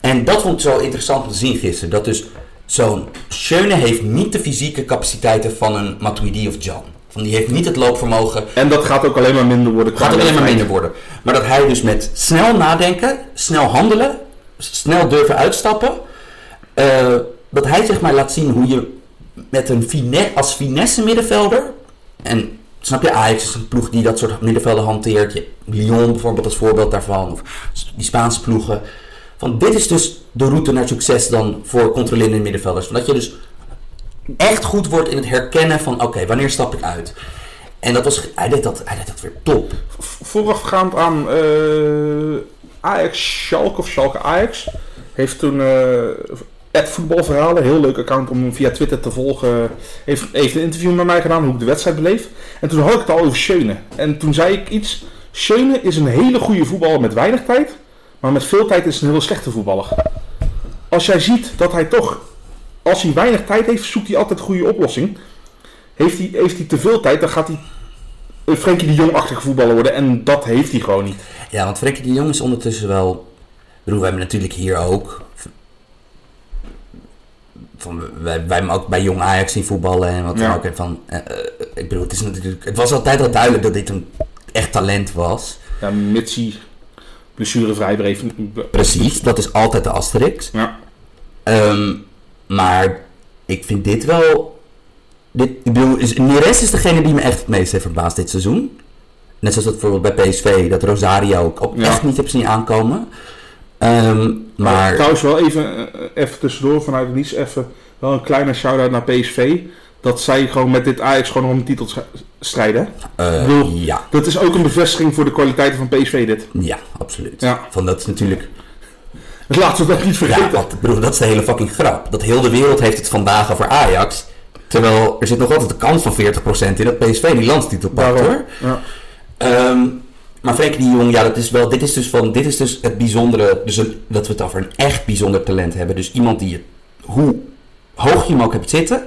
En dat vond ik zo interessant om te zien gisteren. Dat dus zo'n Schöne heeft niet de fysieke capaciteiten van een Matuidi of Jan. Van die heeft niet het loopvermogen. En dat gaat ook alleen maar minder worden. Gaat ook alleen maar minder worden. Maar dat hij dus met snel nadenken, snel handelen, snel durven uitstappen. eh, dat hij zeg maar laat zien hoe je met een fine, als finesse middenvelder. En snap je, Ajax is een ploeg die dat soort middenvelden hanteert. Je, Lyon bijvoorbeeld als voorbeeld daarvan. Of die Spaanse ploegen. Van dit is dus de route naar succes dan voor controlerende middenvelders. Dat je dus echt goed wordt in het herkennen van oké, wanneer stap ik uit. En dat was, hij, deed dat, hij deed dat weer top. Voorafgaand aan eh, Ajax Schalke of Schalke Ajax heeft toen eh voetbalverhalen, heel leuk account om via Twitter te volgen, heeft, heeft een interview met mij gedaan hoe ik de wedstrijd beleef. En toen had ik het al over Schöne. En toen zei ik iets, Schöne is een hele goede voetballer met weinig tijd, maar met veel tijd is een hele slechte voetballer. Als jij ziet dat hij toch als hij weinig tijd heeft, zoekt hij altijd goede oplossing. Heeft hij, heeft hij te veel tijd, dan gaat hij een Frenkie de Jong-achtige voetballer worden. En dat heeft hij gewoon niet. Ja, want Frenkie de Jong is ondertussen wel... Ik we hebben natuurlijk hier ook... Van, wij, wij hebben ook bij Jong Ajax zien voetballen en wat dan Ja. ook. En van, eh, eh, ik bedoel, het, is natuurlijk, het was altijd al duidelijk dat dit een echt talent was. Ja, mits hij blessurevrij bleef. Precies, dat is altijd de asterix. Ja. Ehm, maar ik vind dit wel. Dit, ik bedoel, is, Neres is degene die me echt het meest heeft verbaasd dit seizoen. Net zoals dat bijvoorbeeld bij PSV, dat Rosario ik ook Ja. echt niet heb zien aankomen. Ehm, maar Trouwens wel even, eh, even tussendoor vanuit het niets even wel een kleine shout-out naar PSV. Dat zij gewoon met dit Ajax gewoon om een titel strijden. eh, bedoel- ja, Dat is ook een bevestiging voor de kwaliteiten van PSV dit. ja, absoluut. Ja. Van dat is natuurlijk. Laten we dat niet Ja, vergeten. want, ik bedoel, dat is de hele fucking grap. Dat heel de wereld heeft het vandaag over Ajax. Terwijl er zit nog altijd de kans van 40% in dat PSV die landstitel pakt hoor. Ja. Ehm, maar Frenkie de Jong, ja, dat is wel, dit is dus van, dit is dus het bijzondere, dus dat we het over een echt bijzonder talent hebben. Dus iemand die je, hoe hoog je hem ook hebt zitten,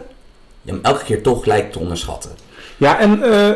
je hem elke keer toch lijkt te onderschatten. Ja, en eh,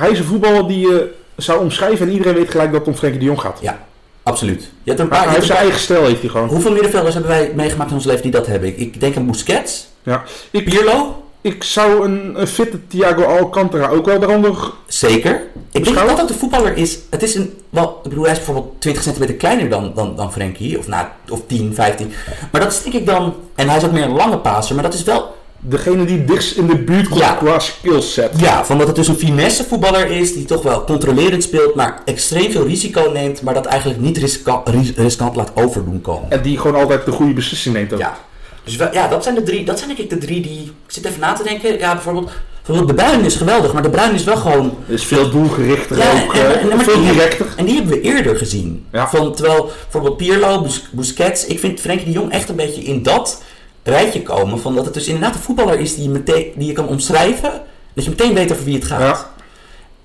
hij is een voetballer die je zou omschrijven en iedereen weet gelijk dat het om Frenkie de Jong gaat. Ja, absoluut. Je hebt een paar, hij heeft zijn eigen stijl, heeft hij gewoon. hoeveel middenvelders hebben wij meegemaakt in ons leven die dat hebben? Ik, ik denk aan Busquets, Ja. Ik, Pirlo, ik zou een, een fitte Thiago Alcantara ook wel daaronder... zeker. Ik denk dat dat ook de voetballer is. Het is een, wel, ik bedoel, hij is bijvoorbeeld 20 centimeter kleiner dan, dan, dan Frenkie, of, nou, of 10, 15. Maar dat is denk ik dan, en hij is ook meer een lange passer, maar dat is wel Degene die dichtst in de buurt komt Ja. qua skillset. Ja, van dat het dus een finesse voetballer is die toch wel controlerend speelt, maar extreem veel risico neemt, maar dat eigenlijk niet riska- ris- riskant laat overdoen komen. En die gewoon altijd de goede beslissing neemt ook. Ja, dus wel- ja, dat zijn de drie, dat zijn denk ik de drie die, ik zit even na te denken, ja bijvoorbeeld, bijvoorbeeld de Bruin is geweldig, maar de Bruin is wel gewoon, is veel doelgerichter Ja, ook, en- eh, en- veel die- directer. en die hebben we eerder gezien. Ja. Van, terwijl bijvoorbeeld Pirlo, Bus- Busquets, ik vind Frenkie de Jong echt een beetje in dat rijtje komen, van dat het dus inderdaad een voetballer is die je, meteen, die je kan omschrijven, dat je meteen weet over wie het gaat. Ja.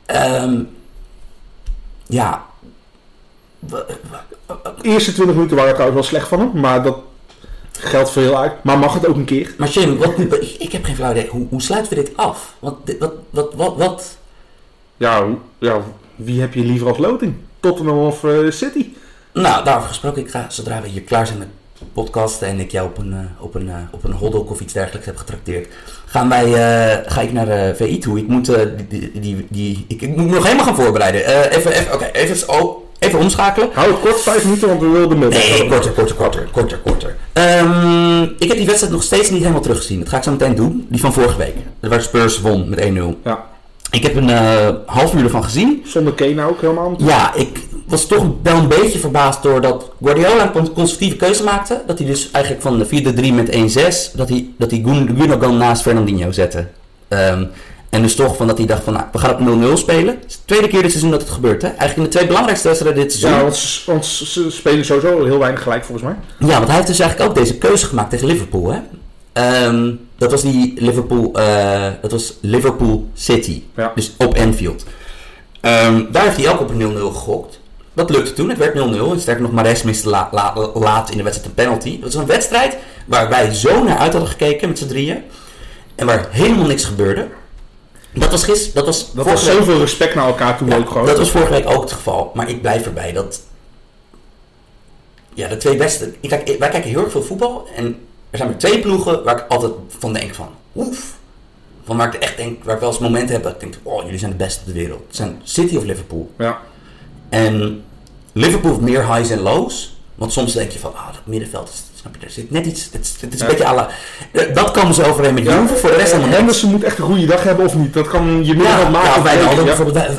Ehm, ja. Eerste 20 minuten waren trouwens wel slecht van hem, maar dat geldt voor heel uit. Maar mag het ook een keer? Maar Jim, wat, ik, ik heb geen flauw idee. Hoe, hoe sluiten we dit af? Want wat, wat, wat, wat? Ja, hoe- ja, wie heb je liever als loting? Tottenham of eh, City? Nou, daarover gesproken. Ik ga, zodra we hier klaar zijn met podcasten en ik jou op een, eh, op een, eh, op een hotdog of iets dergelijks heb getrakteerd, gaan wij, eh, ga ik naar de VI toe. Ik moet, die, die, die, ik, ik moet me nog helemaal gaan voorbereiden. Eh, even, even, oké, even, oh, even omschakelen. Hou het kort, 5 minuten, want we wilden de mail. Nee, korter, korter, korter, korter, korter. Ehm, ik heb die wedstrijd nog steeds niet helemaal teruggezien. Dat ga ik zo meteen doen. Die van vorige week. Waar Spurs won met 1-0. Ja, Ik heb een eh, half uur ervan gezien. zonder Kane ook helemaal. Ja, ik was toch wel een beetje verbaasd doordat Guardiola een con- conservatieve keuze maakte. Dat hij dus eigenlijk van de 4-3 met 1-6, dat hij, dat hij Gun- Gundogan naast Fernandinho zette. Ehm, en dus toch van dat hij dacht van, nou, we gaan op 0-0 spelen. Het is de tweede keer dit seizoen dat het gebeurt, hè. Eigenlijk in de twee belangrijkste wedstrijden dit seizoen. Ja, want ze, want ze spelen sowieso heel weinig gelijk volgens mij. Ja, want hij heeft dus eigenlijk ook deze keuze gemaakt tegen Liverpool. Hè? Ehm, dat was die Liverpool, eh, dat was Liverpool City. Ja. Dus op Anfield. Ehm, daar heeft hij ook op een 0-0 gegokt. Dat lukte toen, het werd 0-0. En sterker nog, Mares miste la- la- laat in de wedstrijd een penalty. Dat was een wedstrijd waar wij zo naar uit hadden gekeken met z'n drieën. En waar helemaal niks gebeurde. Dat was gisteren, dat was Dat was week- zoveel respect naar elkaar toen ja, ook gewoon. dat was vorige week ook het geval. Maar ik blijf erbij dat... Ja, de twee beste... Ik kijk, wij kijken heel erg veel voetbal. En er zijn maar twee ploegen waar ik altijd van denk van... Oef. Van waar ik echt denk... Waar ik wel eens momenten heb dat ik denk... Oh, jullie zijn de beste op de wereld. Het zijn City of Liverpool. Ja. En Liverpool heeft meer highs en lows. Want soms denk je van... Ah, dat middenveld... Is, snap je, er zit net iets... Het is, het is een Ja. beetje la... eh, Dat komen ze overeen met Juve. Voor de rest helemaal niks. Henderson moet echt een goede dag hebben of niet. Dat kan je middenveld Ja, maken. ja, wij hadden ja. bijvoorbeeld bij,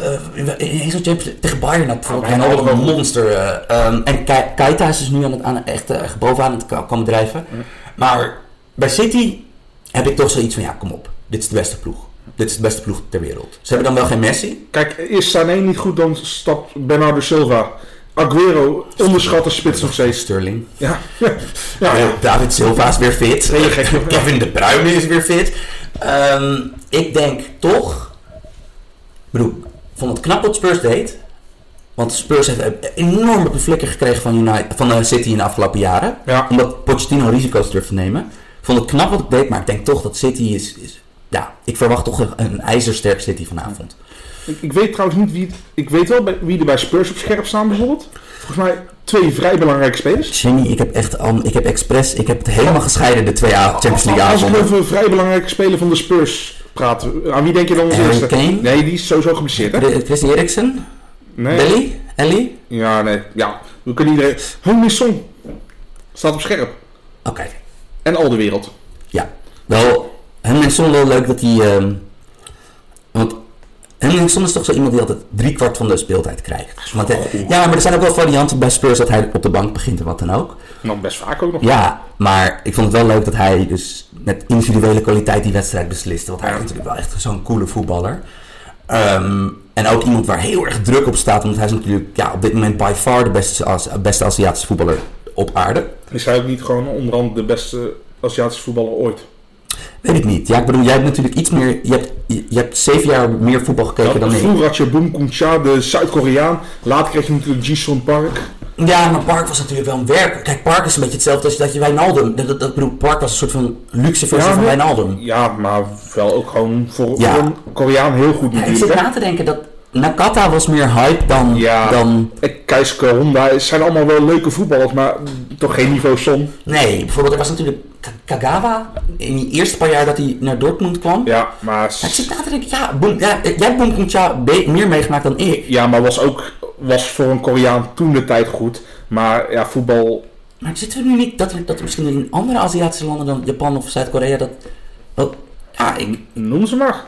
uh, uh, in zo'n Champions tegen Bayern bijvoorbeeld Ja, een monster. eh, ehm, en Ke- Keita is dus nu aan het, aan, echt bovenaan het ko- komen drijven. Maar bij City heb ik toch zoiets van, ja kom op, dit is de beste ploeg. Dit is de beste ploeg ter wereld. Ze hebben dan wel geen Messi. Kijk, is Sané niet goed, dan stapt Bernardo Silva. Aguero, onderschatte spits nog steeds. Sterling. Ja, ja, ja. Ja, David Silva is weer fit. Kevin De Bruyne is weer fit. Ehm, ik denk toch... Ik bedoel, vond het knap wat Spurs deed. Want Spurs heeft een enorme flikker gekregen van, United, van eh, City in de afgelopen jaren. Ja. Omdat Pochettino risico's durft te nemen. vond het knap wat ik deed, maar ik denk toch dat City is... is ja, ik verwacht toch een, een ijzersterk City vanavond. Ik, ik weet trouwens niet wie... Ik weet wel bij- wie er bij Spurs op scherp staan bijvoorbeeld. Volgens mij twee vrij belangrijke spelers. Jimmy, ik heb echt al, ik heb expres, ik heb het helemaal gescheiden, de twee Champions League Als ik avonden. over vrij belangrijke speler van de Spurs praat, aan wie denk je dan als eerste? Kane? Nee, die is sowieso geblesseerd, hè? De- Chris Eriksen? Nee. Belly? Ellie? Ja, nee. Ja, we kunnen iedereen... Heung-min Son staat op scherp. Oké, En al de wereld. ja. Wel, Henry Son wel leuk dat hij... ehm, Henry Son is toch zo iemand die altijd driekwart van de speeltijd krijgt. Want, hij- ja, maar er zijn ook wel varianten bij Spurs dat hij op de bank begint en wat dan ook. Nou, best vaak ook nog. Ja, maar ik vond het wel leuk dat hij dus met individuele kwaliteit die wedstrijd besliste. Want hij is natuurlijk wel echt zo'n coole voetballer. Ehm, en ook iemand waar heel erg druk op staat. Want hij is natuurlijk ja, op dit moment by far de beste, beste Aziatische voetballer op aarde. Is hij ook niet gewoon onder andere de beste Aziatische voetballer ooit? Weet ik niet. Ja, ik bedoel, jij hebt natuurlijk iets meer... Je hebt, je, hebt zeven jaar meer voetbal gekeken dan ik. Vroeger had je Boom Kung Cha, de Zuid-Koreaan. Later kreeg je natuurlijk Ji-Son Park. Ja, maar Park was natuurlijk wel een werk. Kijk, Park is een beetje hetzelfde als dat je Wijnaldum... Dat, dat, dat bedoel, Park was een soort van luxe versie Ja, van. Wijnaldum. Ja, maar wel ook gewoon voor, Ja. voor een Koreaan heel goed Ja, ik zit na te denken dat Nakata was meer hype dan... Ja. dan En Keisuke Honda zijn allemaal wel leuke voetballers, maar toch geen niveau Son. nee, bijvoorbeeld er was natuurlijk Kagawa in die eerste paar jaar dat hij naar Dortmund kwam. Ja, maar, ik zit na te denken, ja, Boom, ja jij hebt meer meegemaakt dan ik. ja, maar was ook was voor een Koreaan toen de tijd goed. Maar ja, voetbal. Maar zitten we nu niet dat er, dat er misschien in andere Aziatische landen dan Japan of Zuid-Korea dat... dat ja, ik, Noem ze maar.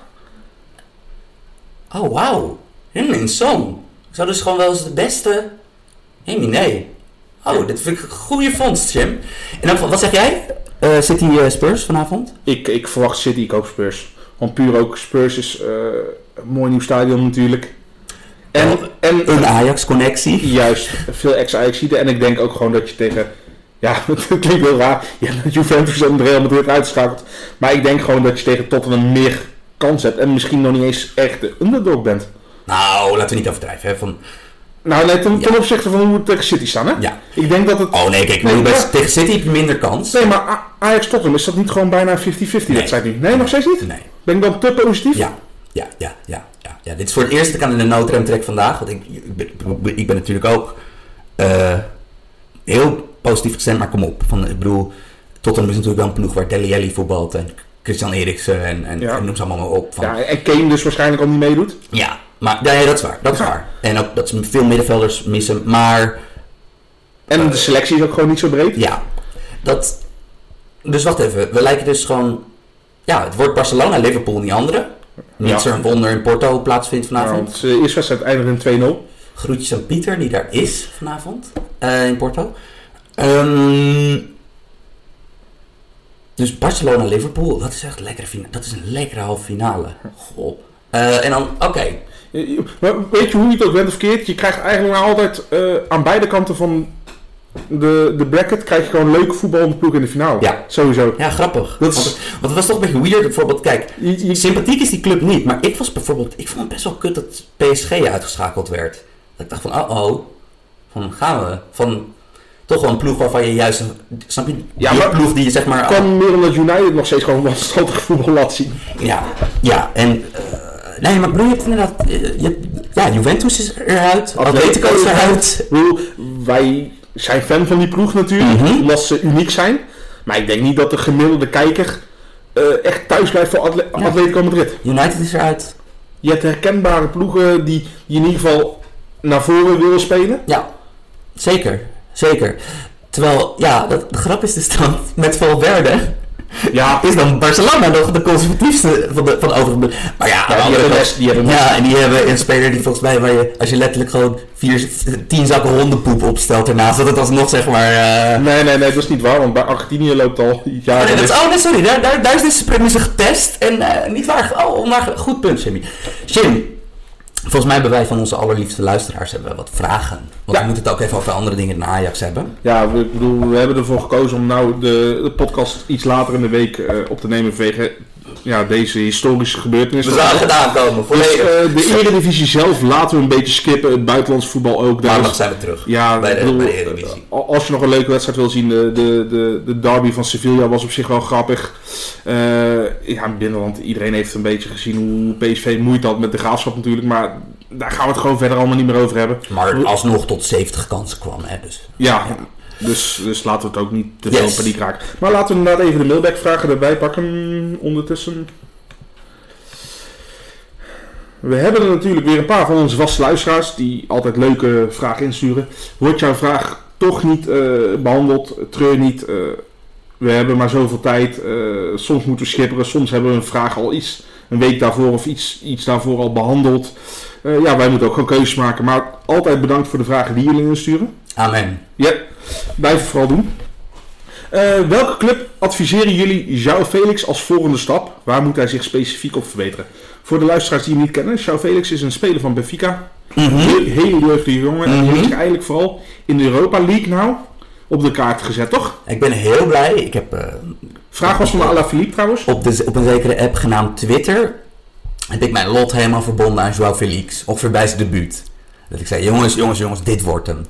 oh wauw, Heung-min Son. Zou dus gewoon wel eens de beste... Hé, nee. Oh, dit vind ik een goede vondst, Jim. En dan, wat zeg jij? Eh City eh, Spurs vanavond? Ik, ik verwacht City, ik hoop Spurs. Want puur ook Spurs is eh, een mooi nieuw stadion natuurlijk. En, Ja, en Een Ajax-connectie. juist veel ex-Ajaxiden. En ik denk ook gewoon dat je tegen... Ja, het klinkt heel raar. Je hebt Juventus en Real Madrid uitgeschakeld. Maar ik denk gewoon dat je tegen Tottenham meer kans hebt. En misschien nog niet eens echt de underdog bent. Nou, laten we niet overdrijven. Hè, van, Nou, nee, ten, ten Ja. opzichte van hoe we tegen City staan, hè? ja. Ik denk dat het... Oh nee, kijk, Nee, bij- ja. tegen City heb je minder kans. Nee, maar A- Ajax-Tottenham, is dat niet gewoon bijna 50-50 wedstrijd nu? Nee, nog steeds niet? Nee. Ben ik dan te positief? Ja, ja, ja, ja, ja, ja. Dit is voor het eerst dat ik aan de noodrem trek vandaag. Want ik, ik, ben, ik ben natuurlijk ook eh, heel positief gestemd, maar kom op. Van, ik bedoel, Tottenham is natuurlijk wel een ploeg waar Deli Alli voetbalt en Christian Eriksen en, en, Ja. en noem ze allemaal maar op. Van, Ja, en Kane dus waarschijnlijk al niet meedoet. Ja, maar ja, ja, dat is waar. Dat is Ja. waar. En ook dat ze veel middenvelders missen. Maar En de selectie is ook gewoon niet zo breed. ja, dat. Dus wacht even. We lijken dus gewoon. Ja, het wordt Barcelona, Liverpool en die andere. Mits Ja. er een wonder in Porto plaatsvindt vanavond. want de eerste wedstrijd eindigde in 2-0. Groetjes aan Pieter, die daar is vanavond eh, in Porto. Ehm, dus Barcelona, Liverpool, dat is echt een lekkere finale. Dat is een lekkere halve finale. Goh. Eh, en dan, oké. Maar weet je hoe je het ook bent of verkeerd? Je krijgt eigenlijk nou altijd eh, aan beide kanten van de, de bracket krijg je gewoon leuke voetballende ploeg in de finale. Ja. Sowieso. Ja, grappig. Dat is- Want, want het was toch een beetje weird. Bijvoorbeeld, kijk, Je- je- Sympathiek is die club niet, maar ik was bijvoorbeeld, ik vond het best wel kut dat PSG uitgeschakeld werd. Dat ik dacht van, oh oh, van gaan we? Van toch wel een ploeg waarvan je juist, een- snap je? Ja, maar- ploeg die je zeg maar, kan meer omdat United nog steeds gewoon wat standig voetbal laat zien. ja, ja, en eh, nee, maar ik bedoel, je hebt inderdaad, eh, je ja, Juventus is eruit, Atletico is eruit. Wij zijn fan van die ploeg natuurlijk, Mhm. omdat ze uniek zijn. Maar ik denk niet dat de gemiddelde kijker eh, echt thuis blijft voor Atle Ja. Atletico Madrid. United is eruit. Je hebt herkenbare ploegen die, die in ieder geval naar voren willen spelen. Ja, zeker, zeker. Terwijl, ja, dat, de grap is dus dan, met Valverde, Ja, is dan Barcelona nog de conservatiefste van de van overige. Maar ja, de die andere hebben die hebben ja, en die hebben een speler die volgens mij waar je als je letterlijk gewoon vier, tien zakken hondenpoep opstelt ernaast, dat het alsnog zeg maar. eh, Nee, nee, nee, dat is niet waar, want bij Argentinië loopt al Oh, jaren. nee, dat is, oh nee, sorry, daar, daar, daar is deze premisse getest en eh, niet waar. Oh, maar goed punt, Jimmy. Jim, volgens mij hebben wij van onze allerliefste luisteraars hebben we wat vragen. Want Ja. we moeten het ook even over andere dingen dan Ajax hebben. Ja, we, ik bedoel, we hebben ervoor gekozen om nou de, de podcast iets later in de week eh, op te nemen vanwege ja, deze historische gebeurtenis. We zagen het aankomen, Dus, volledig. eh, de Eredivisie zelf laten we een beetje skippen. Het buitenlands voetbal ook. Daar Maandag zijn we terug. ja, bij de- ik bedoel, bij de Eredivisie. eh, Als je nog een leuke wedstrijd wil zien, de, de, de, de derby van Sevilla was op zich wel grappig. Eh, ja, in binnenland, iedereen heeft een beetje gezien hoe PSV moeite had met de graafschap natuurlijk. Maar daar gaan we het gewoon verder allemaal niet meer over hebben. Maar alsnog tot 70 kansen kwam, hè. Dus. Ja, dus, dus laten we het ook niet te veel Yes. paniek raken. Maar laten we inderdaad even de mailback-vragen erbij pakken ondertussen. We hebben er natuurlijk weer een paar van onze vaste luisteraars die altijd leuke vragen insturen. Wordt jouw vraag toch niet eh, behandeld? Treur niet. eh, we hebben maar zoveel tijd. eh, soms moeten we schipperen. Soms hebben we een vraag al iets een week daarvoor of iets, iets daarvoor al behandeld. Eh, ja, wij moeten ook gewoon keuzes maken. Maar altijd bedankt voor de vragen die jullie insturen. Amen. Ja, blijf vooral doen. Eh, welke club adviseren jullie João Felix als volgende stap? Waar moet hij zich specifiek op verbeteren? Voor de luisteraars die hem niet kennen, João Felix is een speler van Benfica. Heel- Hele jeugdige jongen. En die Mhm. heeft zich eigenlijk vooral in de Europa League nou op de kaart gezet, toch? Ik ben heel blij. Ik heb eh, Vraag was van Alaphilippe trouwens. op, de, op een zekere app genaamd Twitter... heb ik mijn lot helemaal verbonden aan Joao Felix. Ongeveer bij zijn debuut. Dat ik zei, jongens, jongens, jongens, dit wordt hem.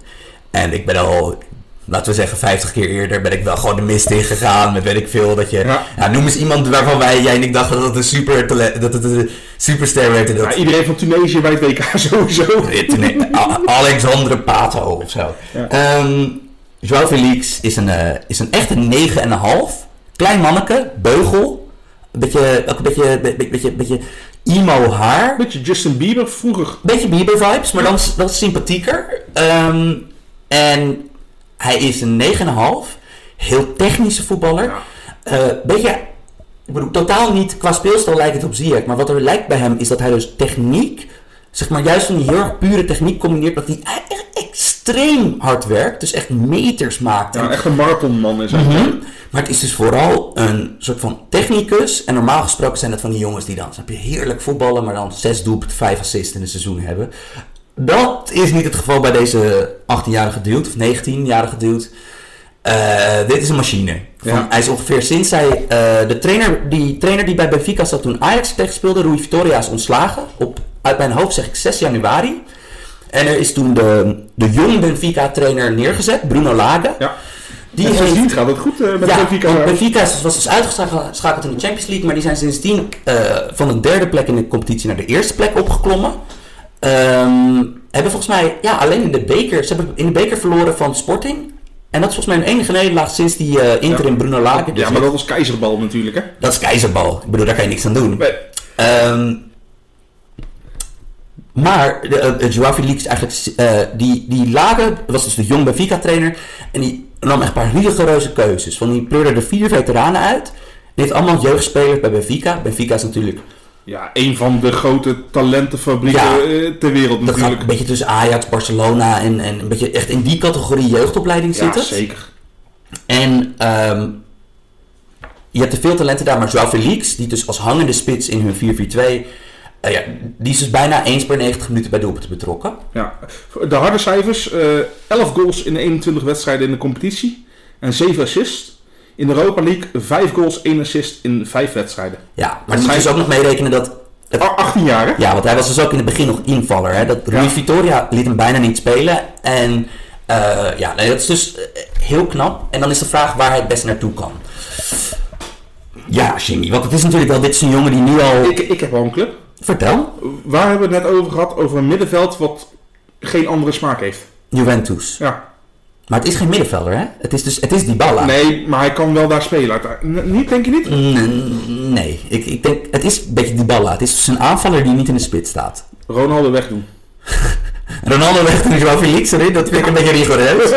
En ik ben al, laten we zeggen, 50 keer eerder... ben ik wel gewoon de mist ingegaan met weet ik veel. Dat je, Ja. ja. noem eens iemand waarvan wij, jij en ik dachten dat het een super talent, dat het een superster werd. en Dat, Ja, iedereen van Tunesië bij het WK sowieso. Nee, Alexandre Pato of zo. Ja. Ehm Joao Felix is een, eh, is een echte 9,5. Klein manneke, beugel. Een beetje, ook een beetje, be- be- beetje, beetje emo haar. Beetje Justin Bieber vroeger. Beetje Bieber vibes, maar dan, dan sympathieker. Ehm, en hij is een 9,5. Heel technische voetballer. Eh, beetje, ik bedoel, totaal niet, qua speelstijl lijkt het op Ziyech. Maar wat er lijkt bij hem is dat hij dus techniek, zeg maar juist van die heel erg pure techniek combineert. Dat hij echt extreem hard werkt. Dus echt meters maakt. En- Ja, echt een marathonman is hij. Mhm. Maar het is dus vooral een soort van technicus. En normaal gesproken zijn dat van die jongens die dan, snap je, heerlijk voetballen, maar dan zes doelpunten, vijf assists in een seizoen hebben. Dat is niet het geval bij deze 18-jarige dude, of 19-jarige dude. Eh, dit is een machine. Van, Ja. Hij is ongeveer sinds hij... eh, de trainer die, trainer die bij Benfica zat toen Ajax tegen speelde, Rui Vitoria, is ontslagen. Op, uit mijn hoofd zeg ik 6 januari. En er is toen de, de jong Benfica-trainer neergezet, Bruno Lage. Ja. Die en heeft- sindsdien gaat het goed eh, met ja, Benfica. Benfica was dus uitgeschakeld in de Champions League, maar die zijn sindsdien eh, van de derde plek in de competitie naar de eerste plek opgeklommen. Ehm, hebben volgens mij, ja, alleen in de beker, ze hebben in de beker verloren van Sporting. En dat is volgens mij een enige nederlaag sinds die eh interim Bruno Lage. Ja, maar dat was keizerbal natuurlijk, hè? dat is keizerbal. Ik bedoel, daar kan je niks aan doen. Nee. Ehm, maar de, uh, Joao Felix eigenlijk, eh, die, die Lage was dus de jong Benfica trainer. En die nam echt een paar rigoureuze keuzes. Van die pleurde er vier veteranen uit. Die heeft allemaal jeugdspelers bij Benfica. Benfica is natuurlijk, Ja, een van de grote talentenfabrieken Ja. eh, ter wereld dat natuurlijk. een beetje tussen Ajax, Barcelona en, en een beetje echt in die categorie jeugdopleiding Ja, zit het. zeker. En ehm, je hebt te veel talenten daar, maar Joao Felix, die dus als hangende spits in hun 4-4-2, eh, ja, die is dus bijna eens per 90 minuten bij doelpunten betrokken. Ja. De harde cijfers. eh 11 goals in 21 wedstrijden in de competitie. En 7 assists. In de Europa League 5 goals, 1 assist in 5 wedstrijden. Ja, maar dan Dat moet je dus ook nog meerekenen dat... A- 18 jaar, hè? ja, want hij was dus ook in het begin nog invaller. Hè? Dat Rui Ja. Vitoria liet hem bijna niet spelen. En eh, ja, nee, dat is dus heel knap. En dan is de vraag waar hij het best naartoe kan. Ja, Jimmy, want het is natuurlijk wel... Dit is een jongen die nu al... Ik, ik heb wel een club. Vertel. Waar hebben we het net over gehad? Over een middenveld wat geen andere smaak heeft. Juventus. Ja. Maar het is geen middenvelder, hè? Het is dus... Het is Dybala. Nee, maar hij kan wel daar spelen. Niet, denk je niet? Mm, Nee, ik, ik denk, het is een beetje Dybala. Het is dus een aanvaller die niet in de spits staat. Ronaldo wegdoen. Ronaldo weg en Joao Felix erin, dat vind ik een beetje rigoureus.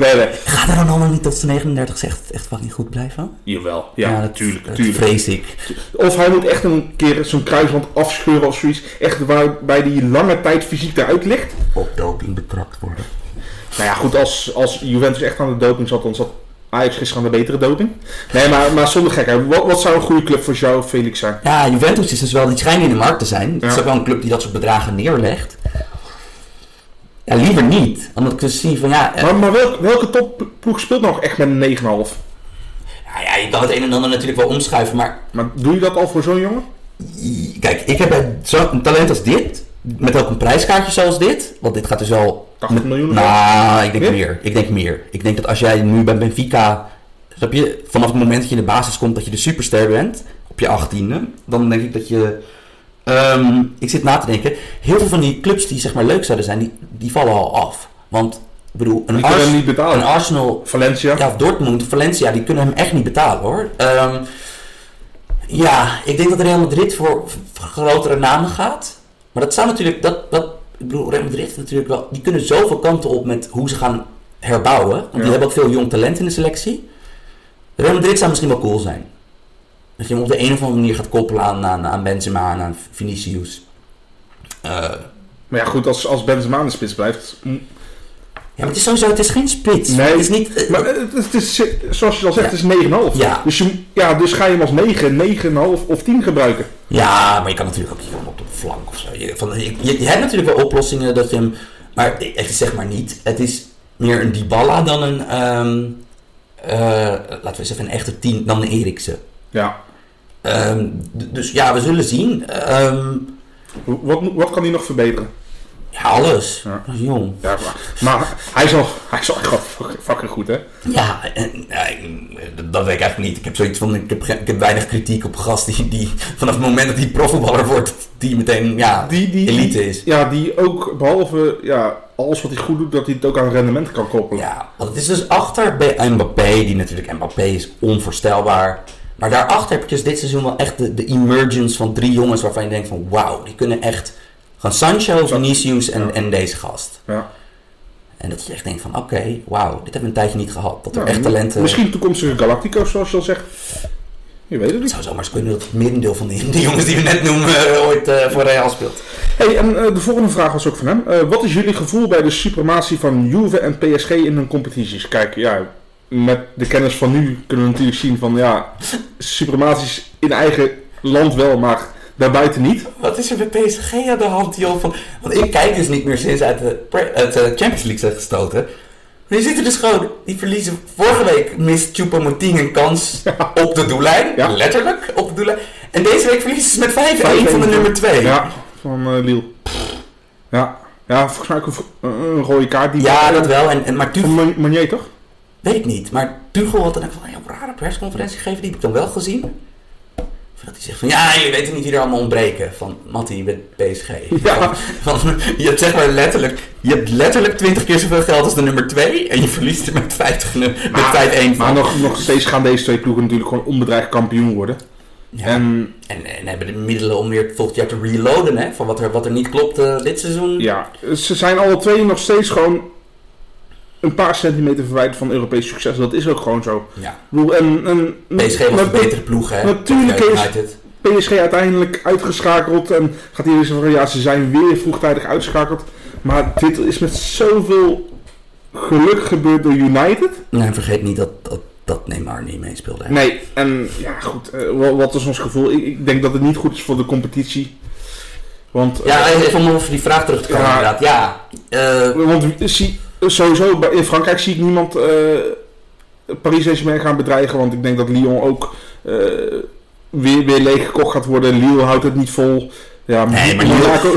Nee, nee. Gaat Ronaldo niet tot zijn 39 echt, echt fucking goed blijven? Jawel. Ja, dat, natuurlijk. dat tuurlijk. vrees ik. Of hij moet echt een keer zo'n kruisband afscheuren of zoiets. Echt waarbij die lange tijd fysiek eruit ligt. Op doping betrapt worden. Nou ja, goed, als, als Juventus echt aan de doping zat, dan zat Ajax gisteren aan de betere doping. Nee, maar, maar zonder gekheid. Wat, wat zou een goede club voor jou, Felix, zijn? Ja, Juventus is dus wel, die schijnt in de markt te zijn. Het is Ja. ook wel een club die dat soort bedragen neerlegt. Ja, liever niet. Omdat ik dus zie van ja, eh, Maar, maar welk, welke topploeg speelt nog echt met een 9,5? ja, ja, je kan het een en ander natuurlijk wel omschuiven, maar Maar doe je dat al voor zo'n jongen? kijk, ik heb zo'n talent als dit, met ook een prijskaartje zoals dit, want dit gaat dus wel 80 miljoen? Nou, ik denk Meer? meer. Ik denk meer. Ik denk dat als jij nu bij Benfica, je, vanaf het moment dat je in de basis komt dat je de superster bent, op je achttiende, dan denk ik dat je, ehm, ik zit na te denken, heel veel van die clubs die zeg maar leuk zouden zijn, die, die vallen al af. Want, ik bedoel, een, Ars- niet een Arsenal, Valencia? ja, of Dortmund, Valencia, die kunnen hem echt niet betalen hoor. Ehm, ja, ik denk dat Real Madrid voor, voor grotere namen gaat. Maar dat zou natuurlijk, dat, dat, ik bedoel, Real Madrid natuurlijk wel, die kunnen zoveel kanten op met hoe ze gaan herbouwen. Want Ja. die hebben ook veel jong talent in de selectie. Real Madrid zou misschien wel cool zijn. Dat je hem op de een of andere manier gaat koppelen aan, aan, aan Benzema en aan Vinicius. Eh, Maar ja, goed, als, als Benzema in de spits blijft. mm, ja, maar het is sowieso, het is geen spits. Nee, het is niet, eh, Maar het, is, zoals je al zegt, Ja. het is 9,5. Ja. Dus, je, ja, dus ga je hem als 9, 9,5 of 10 gebruiken. Ja, maar je kan natuurlijk ook je kan op de flank of zo. Je, van, je, hebt natuurlijk wel oplossingen dat je hem. Maar het is zeg maar niet. Het is meer een Dybala dan een. ehm, eh, laten we zeggen, een echte tien dan een Eriksen. Ja. Ehm, dus ja, we zullen zien. Ehm, Wat, wat kan hij nog verbeteren? ja, alles. Ja. Dat is jong. Ja, maar, maar hij is al, hij is al fucking- goed, hè? Ja, en, ik- dat weet ik eigenlijk niet. Ik heb zoiets van, ik heb, ik heb weinig kritiek op gasten die, die vanaf het moment dat hij profvoetballer wordt, die meteen ja, Die, die, elite is. Ja, die ook, behalve ja, alles wat hij goed doet, dat hij het ook aan rendement kan koppelen. Ja, want het is dus achter bij Mbappé, die natuurlijk, Mbappé is onvoorstelbaar. Maar daarachter heb je dus dit seizoen wel echt de, de emergence van drie jongens waarvan je denkt van wauw, die kunnen echt... Gewoon Sancho, Vinicius en, Ja. en deze gast. Ja. En dat je echt denkt van oké, wauw, dit hebben we een tijdje niet gehad. Dat er echt talenten... Misschien toekomstige Galactico's, zoals je al zegt. Je weet het Het niet. zou zomaar eens kunnen dat het merendeel van die, die jongens die we net noemen eh, ooit eh, voor Real speelt. Hey, en eh, de volgende vraag was ook van hem. Wat is jullie gevoel bij de suprematie van Juve en PSG in hun competities? Kijk, ja, met de kennis van nu kunnen we natuurlijk zien van, ja, suprematies in eigen land wel, maar daarbuiten niet. Wat is er met PSG aan de hand, joh? Van, want ik kijk dus niet meer sinds uit de, uit de Champions League zijn gestoten. Maar die zitten dus gewoon, die verliezen. Vorige week mist Choupo-Moting een kans op de doellijn. Ja. Letterlijk op de doellijn. En deze week verliezen ze met 5-1 van de 5-1. nummer 2. Ja, van eh Lille. Ja. ja, volgens mij ook een, een rode kaart. Die Ja, dat wel. En, en, maar Van Tuchel, Man- Meunier, toch? Weet ik niet. Maar Tuchel had dan ook van, ja, een rare persconferentie gegeven. Die heb ik dan wel gezien. Of Dat hij zegt van, ja, je weet toch niet wie er allemaal ontbreken. Van, Matty, je bent PSG. Ja. Van, je hebt zeg maar letterlijk, je hebt letterlijk 20 keer zoveel geld als de nummer 2. En je verliest er met 50, nu- met 5-1 van. Maar nog, nog steeds gaan deze twee ploegen natuurlijk gewoon onbedreigd kampioen worden. Ja. En En, en hebben de middelen om weer volgend jaar te reloaden, hè? Van wat er, wat er niet klopt eh, dit seizoen. ja, ze zijn alle twee nog steeds gewoon een paar centimeter verwijderd van Europees succes. Dat is ook gewoon zo. Ja. Ik bedoel, en, en, PSG was een betere ploeg, hè? natuurlijk Tegen is-. PSG uiteindelijk uitgeschakeld en gaat iedereen zeggen van ja, ze zijn weer vroegtijdig uitgeschakeld. Maar dit is met zoveel geluk gebeurd door United. Nee, vergeet niet dat, dat, dat Neymar niet meespeelde. hè. Nee, en ja goed, eh, wat, is ons gevoel? Ik, ik denk dat het niet goed is voor de competitie. Want, Ja, eh, even om over die vraag terug te komen, Ja. inderdaad. Ja, eh, want zie, sowieso in Frankrijk zie ik niemand eh Paris Saint-Germain gaan bedreigen. Want ik denk dat Lyon ook eh, weer, weer leeggekocht gaat worden. Lille houdt het niet vol. Ja, nee, maar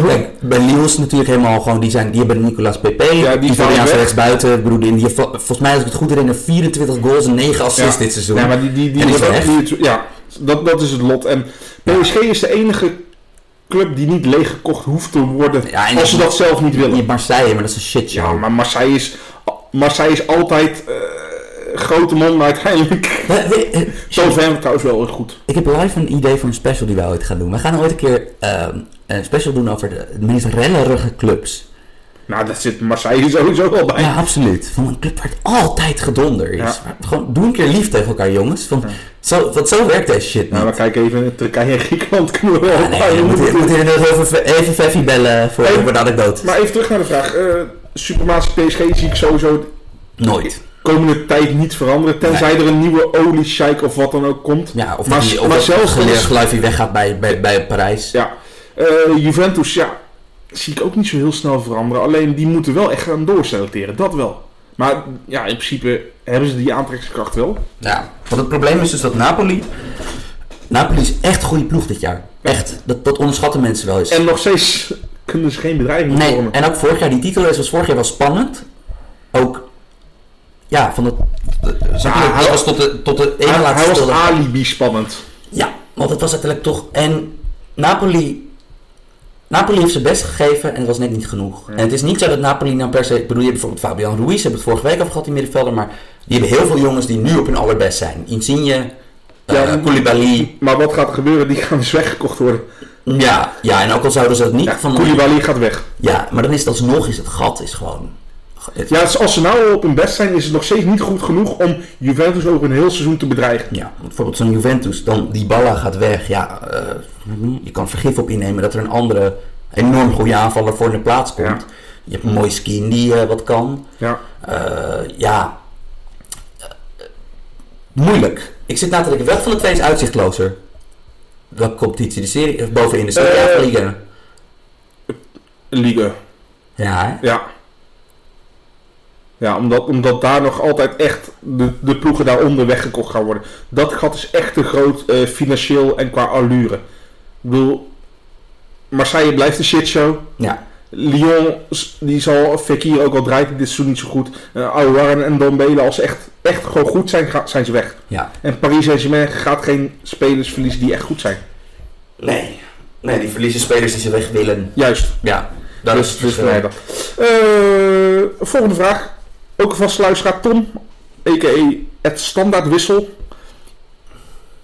kijk, bij Lille is natuurlijk helemaal gewoon, die, zijn, die hebben Nicolas Pepe, Ja, die die Italiaanse rechtsbuiten. Bedoel, die, die heeft, volgens mij, als ik het goed herinner, 24 goals en 9 assists Ja. dit seizoen. Ja, maar die, die, die, die weg. niet- ja, dat, dat is het lot. En PSG is de enige club die niet leeggekocht hoeft te worden Ja, als ze je- dat zelf niet willen. hebt Marseille, maar dat is een shit Ja, maar Marseille is, Marseille is altijd eh, grote mond, maar uiteindelijk... Eh, Zo zijn we trouwens wel goed. Ik heb live een idee voor een special die we ooit gaan doen. We gaan ooit een keer ehm, een special doen over de, de meest rellerige clubs. Nou, daar zit Marseille sowieso wel bij. Ja, absoluut. Van een club waar het altijd gedonder is. Ja. Maar Gewoon, doe een keer lief tegen elkaar, jongens. Van, zo, want zo werkt deze shit niet. Nou, dan kijk even, Turkije en Griekenland kunnen we wel Ja, nee, we moeten, inderdaad even, even Feffy bellen voor, de anekdote. Maar even terug naar de vraag. eh Supermatie PSG zie ik sowieso Nooit. komende tijd niet veranderen. Tenzij er een nieuwe olie sheik of wat dan ook komt. Ja, of Maar- dat, die, of maar dat zelfs Geluid- als- Geluifje weggaat bij, bij, bij Parijs. Ja, eh, Juventus, ja, zie ik ook niet zo heel snel veranderen. Alleen die moeten wel echt gaan doorselecteren, dat wel. Maar ja, in principe hebben ze die aantrekkingskracht wel. Ja, want het probleem is dus dat Napoli... Napoli is echt een goede ploeg dit jaar. Echt. Dat, dat onderschatten mensen wel eens. En nog steeds kunnen ze geen bedreiging Nee, vormen. en ook vorig jaar, die titelrace was vorig jaar wel spannend. Ook, ja, van het... Snap je? Ja, dat hij- was tot de, tot de ene Hij, was alibi spannend. Ja, want het was uiteindelijk toch... En Napoli... Napoli heeft zijn best gegeven en het was net niet genoeg. En het is niet zo dat Napoli nou per se... Ik bedoel, je hebt bijvoorbeeld Fabian Ruiz, hebben het vorige week over gehad, die middenvelder. Maar die hebben heel veel jongens die nu op hun allerbest zijn. Insigne, eh Ja, Koulibaly. Maar wat gaat er gebeuren? Die gaan dus weggekocht worden. Ja, ja, en ook al zouden ze dat niet Ja, van... Koulibaly gaat weg. Ja, maar dan is het alsnog is het gat is gewoon... het- Ja, als ze nou op hun best zijn, is het nog steeds niet goed genoeg om Juventus over een heel seizoen te bedreigen. Ja, bijvoorbeeld zo'n Juventus, dan die Balla gaat weg. Ja, eh, je kan vergif op innemen dat er een andere enorm goede aanvaller voor in de plaats komt. Ja. Je hebt een mooie skin die eh, wat kan. Ja. Eh, ja, moeilijk. Ik zit na te denken, welk van de twee is uitzichtlozer? Welke competitie? De serie? Of bovenin de serie? Ja, of Liga? Liga. Ja, hè? Ja. Ja, omdat, omdat daar nog altijd echt de, de ploegen daaronder weggekocht gaan worden. Dat gat is echt te groot eh, financieel en qua allure. Ik bedoel, Marseille blijft een shitshow. Ja. Lyon, die zal Fekir ook al draait dit seizoen niet zo goed. Uh, Aouar en Dombele, als ze echt, echt gewoon goed zijn, ga- zijn ze weg. ja. En Paris Saint-Germain gaat geen spelers verliezen die echt goed zijn. Nee. Nee, die verliezen spelers die ze weg willen. Juist. Ja. Dat dus, is dus verschil. nee, dat. Eh, volgende vraag. Ook een vaste luisteraar Tom, a.k.a. het standaard wissel.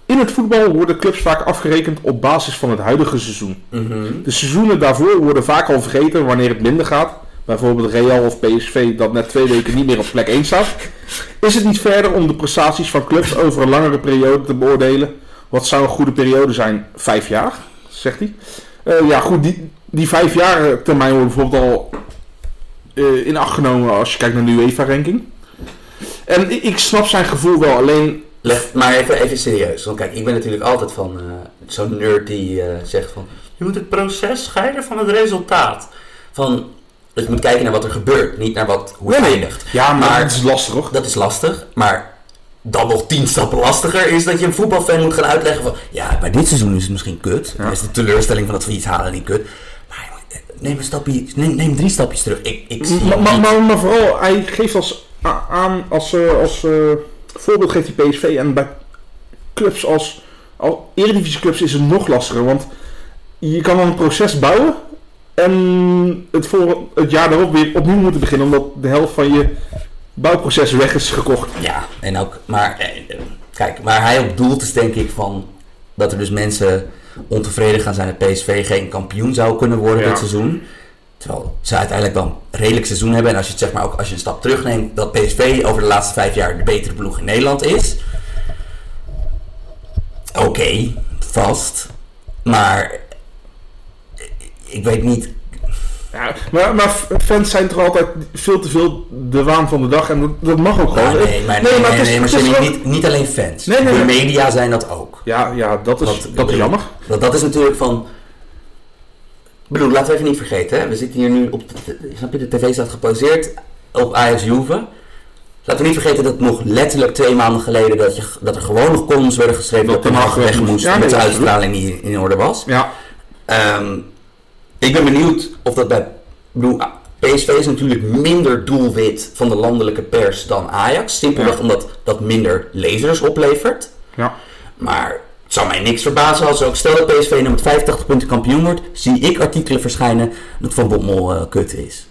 In het voetbal worden clubs vaak afgerekend op basis van het huidige seizoen. Mhm. De seizoenen daarvoor worden vaak al vergeten wanneer het minder gaat. Bijvoorbeeld Real of PSV dat net twee weken niet meer op plek 1 staat. Is het niet verder om de prestaties van clubs over een langere periode te beoordelen? Wat zou een goede periode zijn? Vijf jaar, zegt hij. Eh, ja goed, die, die vijf jaar termijn wordt bijvoorbeeld al in acht genomen als je kijkt naar de UEFA-ranking. En ik, ik snap zijn gevoel wel, alleen... Leg, maar even, even serieus. Want kijk, ik ben natuurlijk altijd van eh, zo'n nerd die eh, zegt van... Je moet het proces scheiden van het resultaat. Van, dat je moet kijken naar wat er gebeurt. Niet naar wat, hoe het Nee, eindigt. Ja, maar, Maar- het is lastig. Dat is lastig. Maar dan nog tien stappen lastiger is dat je een voetbalfan moet gaan uitleggen van... Ja, bij dit seizoen is het misschien kut. Dan is de teleurstelling van dat we iets halen niet kut. Neem een stapje, neem, neem drie stapjes terug. Ik, ik zie Maar, maar, niet. maar, maar vooral, hij geeft als, aan, als, eh, als eh, voorbeeld geeft hij PSV. En bij clubs als, als Eredivisieclubs is het nog lastiger. Want je kan dan een proces bouwen. En het, voor, het jaar daarop weer opnieuw moeten beginnen. Omdat de helft van je bouwproces weg is gekocht. Ja, en ook, maar eh, kijk, waar hij op doelt is denk ik van dat er dus mensen ontevreden gaan zijn dat PSV geen kampioen zou kunnen worden Ja. dit seizoen. Terwijl ze uiteindelijk wel een redelijk seizoen hebben. En als je het zeg maar ook als je een stap terugneemt, dat PSV over de laatste vijf jaar de betere ploeg in Nederland is. Oké, vast. Maar eh, ik weet niet. Ja, maar, maar fans zijn toch altijd veel te veel de waan van de dag. En dat, dat mag ook gewoon. Nee, maar, nee, Nee, nee, maar het is- nee, maar het is Jimmy, wel- niet, niet alleen fans. Nee, nee, de media zijn dat ook. Ja, ja dat, is, Want, dat is jammer. Dat, dat is natuurlijk van. Ik bedoel, laten we even niet vergeten. Hè? We zitten hier nu op. De, snap je, de tv staat gepauzeerd op Ajax Juve. Laten we niet vergeten dat nog letterlijk twee maanden geleden dat, je, dat er gewoon nog columns werden geschreven dat, Hag Hag weg moest. Ja, nee, met de uitstraling die in orde was. Ja, Ehm, ik ben benieuwd of dat bij. Bedoel, PSV is natuurlijk minder doelwit van de landelijke pers dan Ajax. Simpelweg Ja. omdat dat minder lezers oplevert. ja. Maar het zou mij niks verbazen als ook stel dat PSV nu met 85 punten kampioen wordt, zie ik artikelen verschijnen dat Van Bommel eh, kut is.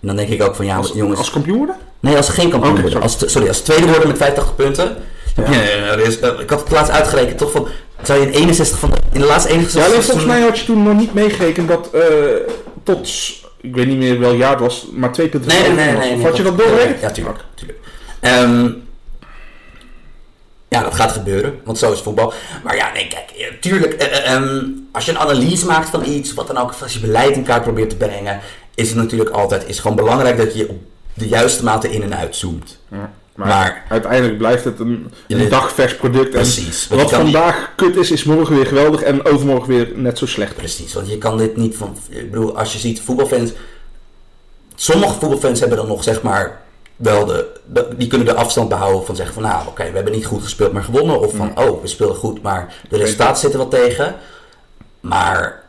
En dan denk ik ook van ja, Als, jongens. als kampioen worden? nee, als geen kampioen worden. sorry. Als, sorry, als tweede worden met 85 punten. eh, eh, ik had het laatst uitgerekend toch van. Zou je in 61 van de, in de laatste 61 Ja, alleen volgens mij had je toen nog niet meegerekend dat eh, tot, ik weet niet meer welk jaar het was, maar twee punten Nee, nee, nee. nee, had je dat doorgerekend? Ja, tuurlijk. tuurlijk. Ehm, ja, dat gaat gebeuren, want zo is voetbal. Maar ja, nee, kijk, eh, tuurlijk, ehm, als je een analyse maakt van iets, wat dan ook, als je beleid in kaart probeert te brengen, is het natuurlijk altijd is gewoon belangrijk dat je op de juiste mate in en uitzoomt. Ja, maar, Maar- uitedendoor blijft het een, dagvers product. En Precies. want wat niet- vandaag kut is, is morgen weer geweldig en overmorgen weer net zo slecht. Precies, want je kan dit niet van. Ik bedoel, als je ziet voetbalfans. Sommige voetbalfans hebben dan nog zeg maar wel de, de- die kunnen de afstand behouden van zeggen van nou oké, we hebben niet goed gespeeld maar gewonnen. Of van oh, we speelden goed, maar de resultaten zitten wel tegen. Maar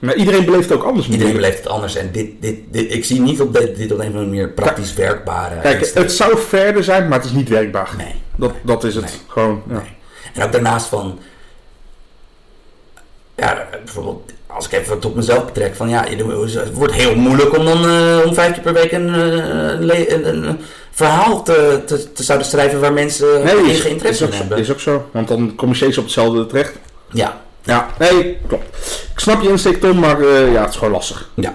Maar iedereen beleeft het ook anders iedereen beleeft het anders. En dit, dit, dit, ik zie niet op dit, dit op een of andere manier praktisch werkbare Kijk, het zou verder zijn, maar het is niet werkbaar. Nee. Dat, dat is het. Nee. Gewoon, ja. Nee. En ook daarnaast van... Ja, bijvoorbeeld, als ik even het op mezelf betrek, van ja, het wordt heel moeilijk om dan eh, om vijf keer per week een, eh, een, een, een- verhaal te, te, te zouden schrijven waar mensen Nee, is, interesse in hebben. is ook zo. Want dan kom je steeds op hetzelfde terecht. Ja, Ja, nee, klopt. Ik snap je insteek, Tom, maar eh, ja, het is gewoon lastig. ja.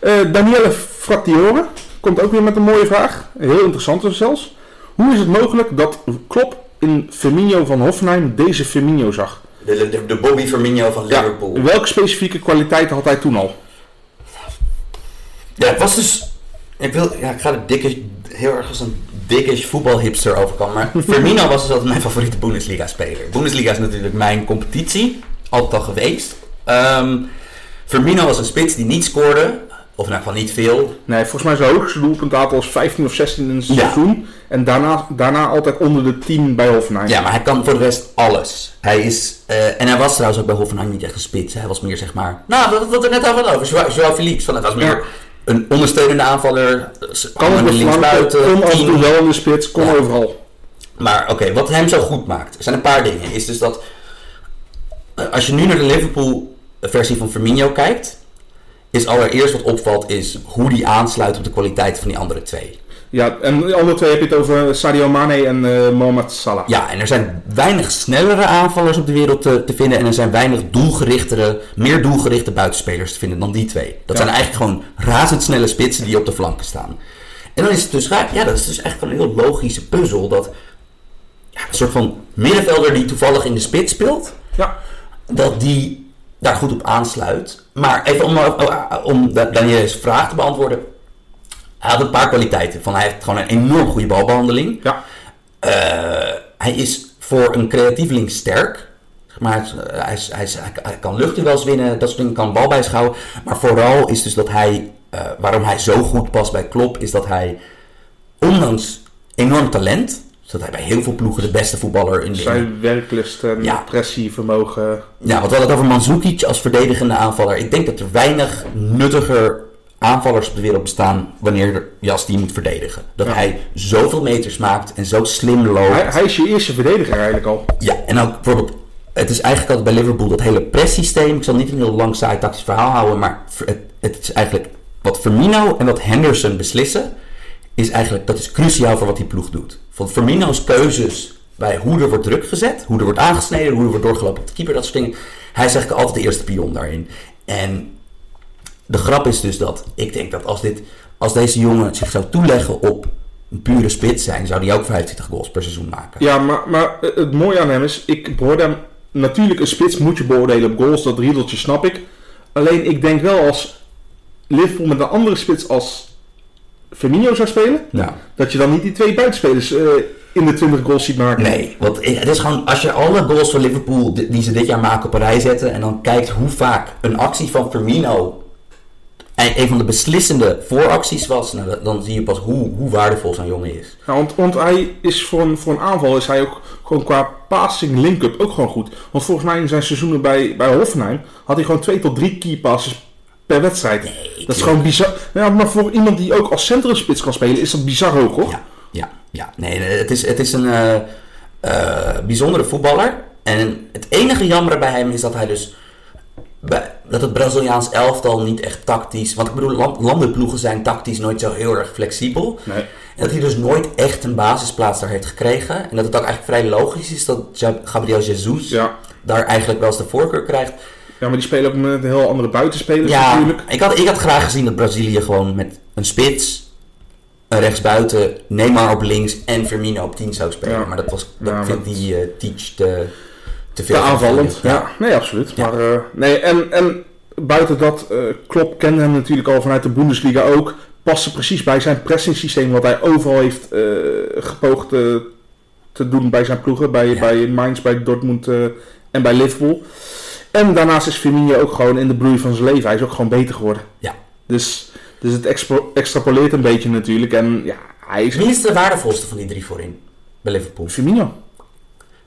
Eh, Danielle Frattiore komt ook weer met een mooie vraag. Heel interessant zelfs. Hoe is het mogelijk dat Klopp in Firmino van Hoffenheim deze Firmino zag? De, de, de Bobby Firmino van Ja, Liverpool. welke specifieke kwaliteiten had hij toen al? Ja, het was dus... Ik, wil, ja, ik ga er dikkish, heel erg als een dikkish voetbalhipster overkomen. Maar Firmino was dus altijd mijn favoriete Bundesliga-speler. Bundesliga is natuurlijk mijn competitie. Altijd al geweest. Ehm, Firmino was een spits die niet scoorde. Of in ieder geval niet veel. Nee, volgens mij zijn hoogste doelpuntaantal is 15 of 16 in een Ja. seizoen. En daarna, daarna altijd onder de 10 bij Hoffenheim. Ja, maar hij kan voor de rest alles. Hij is... eh, en hij was trouwens ook bij Hoffenheim niet echt een spits. Hij was meer zeg maar... Nou, wat wat er net al over. Joao Joao Felix. Van, het was meer Ja. een ondersteunende aanvaller. kan flank, linksbuiten. kon af en toe wel in de spits, kon Ja. overal. Maar oké, wat hem zo goed maakt, er zijn een paar dingen. Is dus dat als je nu naar de Liverpool versie van Firmino kijkt, is allereerst wat opvalt is hoe die aansluit op de kwaliteit van die andere twee. Ja, en de andere twee heb je het over Sadio Mane en eh Mohamed Salah. Ja, en er zijn weinig snellere aanvallers op de wereld te, te vinden en er zijn weinig doelgerichtere, meer doelgerichte buitenspelers te vinden dan die twee. Dat Ja. zijn eigenlijk gewoon razendsnelle spitsen die op de flanken staan. En dan is het dus raar, ja, dat is dus echt een heel logische puzzel dat ja, een soort van middenvelder die toevallig in de spits speelt, Ja. Dat die daar goed op aansluit. Maar even om, om Daniel's vraag te beantwoorden. Hij had een paar kwaliteiten. Van, hij heeft gewoon een enorm goede balbehandeling. Ja. Eh, hij is voor een creatieveling sterk. Zeg Maar hij, is- hij, is- hij, kan luchtduels winnen, dat soort dingen, kan bal bijschouwen. Maar vooral is dus dat hij, eh, waarom hij zo goed past bij Klopp, is dat hij, ondanks enorm talent, dat hij bij heel veel ploegen de beste voetballer in de, Zijn werklust en Ja. pressievermogen. ja, want we hadden het over Mandzukic als verdedigende aanvaller. Ik denk dat er weinig nuttiger aanvallers op de wereld bestaan wanneer als team moet verdedigen. Dat Ja. hij zoveel meters maakt en zo slim loopt. Hij, hij is je eerste verdediger eigenlijk al. Ja, en ook bijvoorbeeld, het is eigenlijk altijd bij Liverpool dat hele presssysteem. Ik zal niet een heel lang saai tactisch verhaal houden, maar het, het is eigenlijk wat Firmino en wat Henderson beslissen, is eigenlijk, dat is cruciaal voor wat die ploeg doet. Van Firmino's keuzes bij hoe er wordt druk gezet, hoe er wordt aangesneden, hoe er wordt doorgelopen op de keeper, dat soort dingen. Hij is eigenlijk altijd de eerste pion daarin. En de grap is dus dat ik denk dat als, dit, als deze jongen zich zou toeleggen op een pure spits zijn, zou hij ook 25 goals per seizoen maken. Ja, maar, maar het mooie aan hem is, ik beoordeel hem... Natuurlijk, een spits moet je beoordelen op goals, dat riedeltje snap ik. Alleen, ik denk wel als Liverpool met een andere spits als Firmino zou spelen, Ja. dat je dan niet die twee buitenspelers eh, in de 20 goals ziet maken. Nee, want het is gewoon, als je alle goals van Liverpool die ze dit jaar maken op een rij zetten en dan kijkt hoe vaak een actie van Firmino een een van de beslissende vooracties was, nou, dan- dan zie je pas hoe, hoe waardevol zo'n jongen is. Ja, want, want hij is voor een, voor een aanval is hij ook gewoon qua passing link-up ook gewoon goed. Want volgens mij in zijn seizoenen bij, bij Hoffenheim had hij gewoon twee tot drie key passes per wedstrijd. dat is gewoon bizar. Ja, maar voor iemand die ook als centrumspits kan spelen is dat bizar hoog hoor. Ja, ja, ja. Nee, het is, het is een eh, eh, bijzondere voetballer. En het enige jammer bij hem is dat hij dus. bij- dat het Braziliaans elftal niet echt tactisch. Want ik bedoel, land- landenploegen zijn tactisch nooit zo heel erg flexibel. Nee. En dat hij dus nooit echt een basisplaats daar heeft gekregen. En dat het ook eigenlijk vrij logisch is dat Gabriel Jesus Ja. daar eigenlijk wel eens de voorkeur krijgt. Ja, maar die spelen ook met heel andere buitenspelers Ja, natuurlijk. ik had, ik had graag gezien dat Brazilië gewoon met een spits, een rechtsbuiten, Neymar op links en Firmino op 10 zou spelen. Ja. Maar dat was, dat Ja, vind maar- die eh Teach te, te veel. Te aanvallend. Ja. Ja, nee, absoluut. Maar, eh, nee, en, en buiten dat, eh Klopp kende hem natuurlijk al vanuit de Bundesliga ook. Paste precies bij zijn pressing-systeem wat hij overal heeft gepoogd te doen bij zijn ploegen. Bij, bij Mainz, bij Dortmund en bij Liverpool. En daarnaast is Firmino ook gewoon in de bloei van zijn leven. Hij is ook gewoon beter geworden. Ja. Dus, dus het expo- extrapoleert een beetje natuurlijk. En ja, Hij is Wie is de waardevolste van die drie voorin bij Liverpool? Firmino.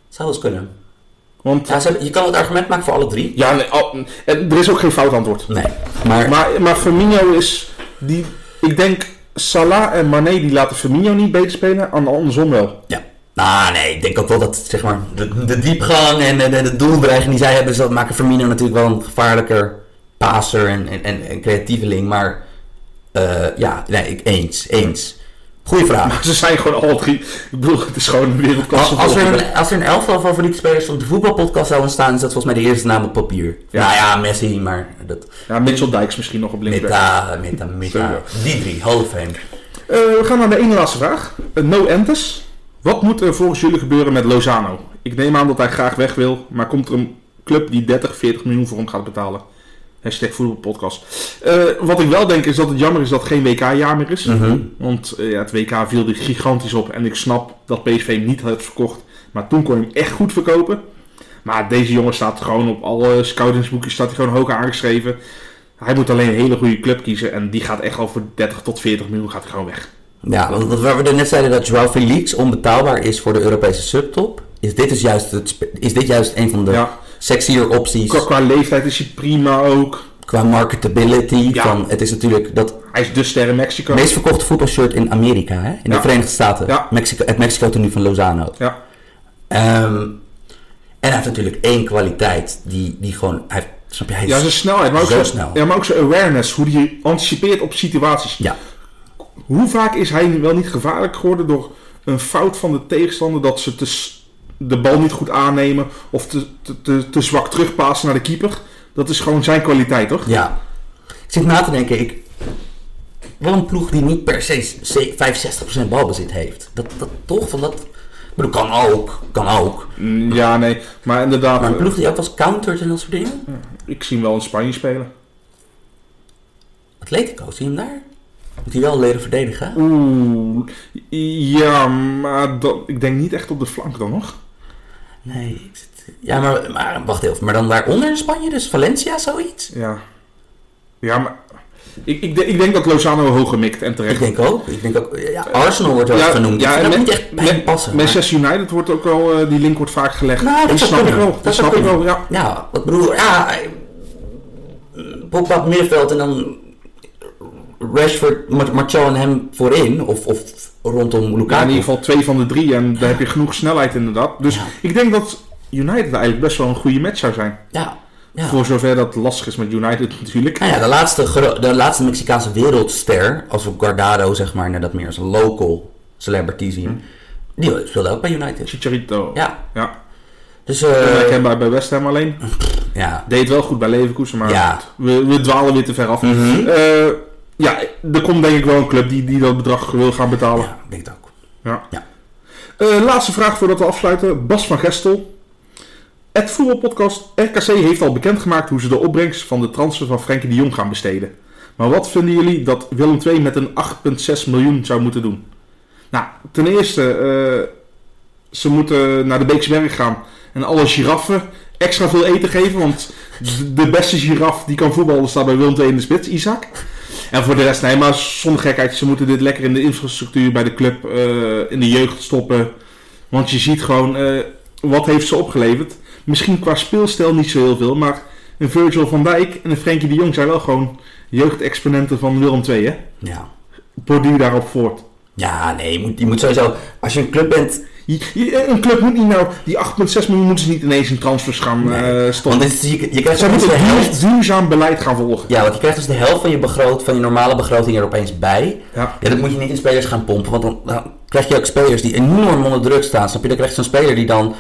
Zou eens kunnen. Want Ja, je kan het argument maken voor alle drie. ja, nee, en er is ook geen fout antwoord. Nee. Maar, Maar, maar Firmino is die. Ik denk Salah en Mane die laten Firmino niet beter spelen, en andersom wel. ja. Nou, nee, ik denk ook wel dat zeg maar, de, de diepgang en de, de, doelbedreiging die zij hebben, dat maken Firmino natuurlijk wel een gevaarlijker passer en, en, en, en creatieveling. Maar eh, ja, nee, ik, eens, eens. Goeie vraag. Maar ze zijn gewoon alle drie. Ik bedoel, het is gewoon een wereldklasse. Als, als, er een, als er een elftal favoriete spelers van de voetbalpodcast zouden staan, is dat volgens mij de eerste naam op papier. Ja. Nou ja, Messi, maar dat... Ja, Mitchell Dijks misschien nog op linksback. Meta, meta, meta. Die drie, Fame. Eh, we gaan naar de ene laatste vraag. Eh, no Entes. Wat moet er volgens jullie gebeuren met Lozano? Ik neem aan dat hij graag weg wil, maar komt er een club die 30, 40 miljoen voor hem gaat betalen? Hashtag voetbalpodcast. Eh, wat ik wel denk is dat het jammer is dat het geen WK-jaar meer is. Mhm. Want eh, ja, het WK viel er gigantisch op. En ik snap dat PSV hem niet heeft verkocht. Maar toen kon je hem echt goed verkopen. Maar deze jongen staat gewoon op alle scoutingsboekjes staat hij gewoon hoog aangeschreven. Hij moet alleen een hele goede club kiezen. En die gaat echt over 30 tot 40 miljoen gaat hij gewoon weg. Ja, want wat waar we er net zeiden dat Joao Felix onbetaalbaar is voor de Europese subtop, is dit, dus juist, het, is dit juist een van de Ja, sexier opties qua, qua leeftijd is hij prima ook. qua marketability. Ja. Van, het is natuurlijk dat Hij is de ster in Mexico. meest verkochte voetbalshirt in Amerika, hè? in de. Verenigde Staten. Ja. Mexico, het Mexico tenue van Lozano. Ja, Ehm, en hij heeft natuurlijk één kwaliteit die, die gewoon, hij, heeft- snap je, hij is, ja zijn snelheid, maar ook Zo snel. Ja, maar ook zijn awareness, hoe hij anticipeert op situaties. ja, Hoe vaak is hij wel niet gevaarlijk geworden door een fout van de tegenstander dat ze te, de bal niet goed aannemen of te, te, te, te zwak terugpassen naar de keeper? Dat is gewoon zijn kwaliteit, toch? ja. Ik zit na te denken, ik, wel een ploeg die niet per se se- 65% balbezit heeft. Dat, dat toch, van dat, ik bedoel, kan ook, kan ook. Mm, Ja, nee, maar inderdaad, Maar een eh, ploeg die ook als countert en dat soort dingen. ik zie hem wel in Spanje spelen. Atletico, zie je hem daar? Moet hij wel leren verdedigen? Oeh, ja, maar dat, ik denk niet echt op de flank dan nog. Nee, ik zit... Ja, maar, maar wacht even. Maar dan daaronder in Spanje, dus Valencia, zoiets? Ja, ja maar ik, ik, denk- ik denk dat Lozano hoger mikt en terecht. Ik denk ook. Ik denk ook ja, Arsenal wordt wel Ja, genoemd. ja, dat moet echt bij passen. maar- Manchester United wordt ook wel, eh, die link wordt vaak gelegd. Nou, dat snap ik wel. Dat snap ik wel, ja. Ja, wat bedoel Ja, hij- Pogba op middenveld en dan Rashford, Mar- Martial en hem voorin. Of, of rondom Ja, Lukaku. in ieder geval twee van de drie en daar heb je genoeg snelheid inderdaad. Dus Ja. ik denk dat United eigenlijk best wel een goede match zou zijn. Ja. Voor zover dat lastig is met United natuurlijk. Nou ja, de laatste, de laatste Mexicaanse wereldster, als we Guardado zeg maar naar dat meer als een local celebrity zien, die speelde ook bij United. Chicharito. Ja, ja. dus Onherkenbaar bij West Ham alleen. ja. Deed wel goed bij Leverkusen, maar we, we dwalen weer te ver af. Mhm. Eh, ja, er komt denk ik wel een club die, die dat bedrag wil gaan betalen. ja, ik denk het ook. Ja. Ja. Eh, laatste vraag voordat we afsluiten. Bas van Gestel. Het voetbalpodcast RKC heeft al bekendgemaakt hoe ze de opbrengst van de transfer van Frenkie de Jong gaan besteden. Maar wat vinden jullie dat Willem II met een 8,6 miljoen zou moeten doen? Nou, ten eerste, eh, ze moeten naar de Beekse Berg gaan en alle giraffen extra veel eten geven. Want de beste giraf die kan voetballen staat bij Willem II in de spits, Isaac. En voor de rest, nee, maar zonder gekheid, ze moeten dit lekker in de infrastructuur bij de club, eh, in de jeugd stoppen. Want je ziet gewoon, eh, wat heeft ze opgeleverd? Misschien qua speelstijl niet zo heel veel, maar een Virgil van Dijk en een Frenkie de Jong zijn wel gewoon jeugdexponenten van Willem II, hè? Ja. Borduur daarop voort. Ja, nee, je moet, je moet sowieso, als je een club bent, Je- je- Een club moet niet nou, die 8,6 miljoen moeten ze niet ineens in transfers gaan Nee, eh, want stoppen. dit is, je, je krijgt Ze moeten helft, duur- duurzaam beleid gaan volgen. ja, want je krijgt dus de helft van je begroot, van je normale begroting er opeens bij. Ja. Ja, dat moet je niet in spelers gaan pompen, want dan, dan krijg je ook spelers die enorm onder druk staan. Snap je? Dan krijg je zo'n speler die dan,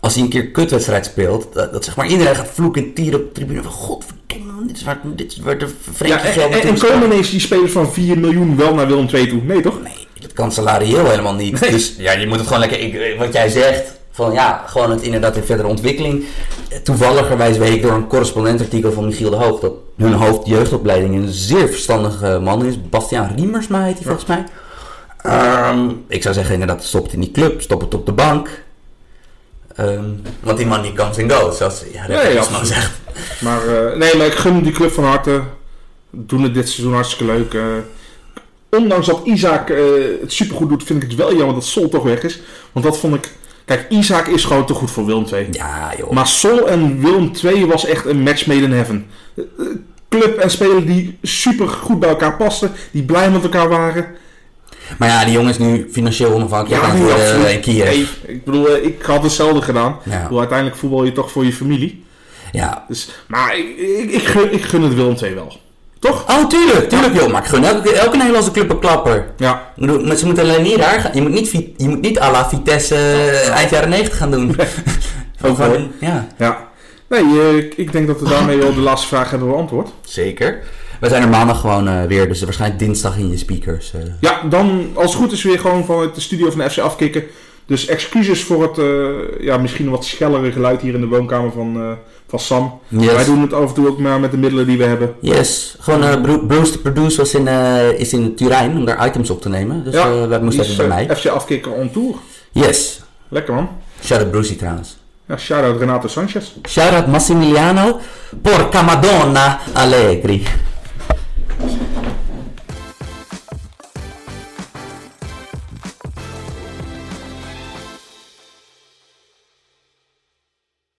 als hij een keer kutwedstrijd speelt, dat, dat zeg maar iedereen gaat vloeken en tieren op de tribune van godverdomme, dit is waar, dit is waar de Ja, Frenkie en, komen ineens die spelers van 4 miljoen wel naar Willem II toe? Nee, toch? Nee, dat kan salarieel helemaal niet. Dus ja, je moet het gewoon lekker, ik, wat jij zegt, van ja, gewoon het inderdaad in verdere ontwikkeling. Toevalligerwijs weet ik door een correspondentartikel van Michiel de Hoog dat hun hoofdjeugdopleiding een zeer verstandige man is. Bastiaan Riemersma heet hij volgens mij. Ehm, ik zou zeggen inderdaad, stop het in die club, stop het op de bank. Ehm, want die man die comes and goes, zoals ja, de Nee, absoluut. zegt. Maar, eh, nee, maar ik gun die club van harte. Doen het dit seizoen hartstikke leuk. eh. Ondanks dat Isaac eh, het supergoed doet, vind ik het wel jammer dat Sol toch weg is. Want dat vond ik... Kijk, Isaac is gewoon te goed voor Willem II. Ja, joh. Maar Sol en Willem II was echt een match made in heaven. Eh, eh, Club en speler die super goed bij elkaar pasten. Die blij met elkaar waren. Maar ja, die jongen is nu financieel onafhankelijk nu worden absoluut. in Kiev. Nee, ik bedoel, ik had hetzelfde gedaan. Ja. Ik bedoel, uiteindelijk voetbal je toch voor je familie. Ja. Dus, maar ik, ik, ik, gun, ik gun het Willem II wel. Toch? Oh, tuurlijk, tuurlijk joh. Maar ik gun elke, elke Nederlandse club een klapper. Ja. Ik bedoel, maar ze moeten alleen niet raar gaan. Je moet niet, je moet niet à la Vitesse eh, eind jaren 90 gaan doen. Gewoon Ook van, ja, Ja. Nee, eh, ik, denk dat we daarmee wel de laatste vraag hebben beantwoord. zeker. We zijn er maandag gewoon eh, weer, dus waarschijnlijk dinsdag in je speakers. eh. Ja, dan als het goed is weer gewoon vanuit de studio van de FC afkicken. Dus excuses voor het eh, ja, misschien wat schellere geluid hier in de woonkamer van, eh, van Sam. Yes. Wij doen het af en toe ook maar met de middelen die we hebben. Yes, gewoon eh, Bru- Bruce de Produce was in, eh, is in Turijn om daar items op te nemen. Dus Ja, eh, moesten Die even bij mij. FC afkicken on tour. Yes, Lekker man. shout-out Brucey trouwens. Ja, shout-out Renato Sanchez. Shout-out Massimiliano Porca Madonna Allegri.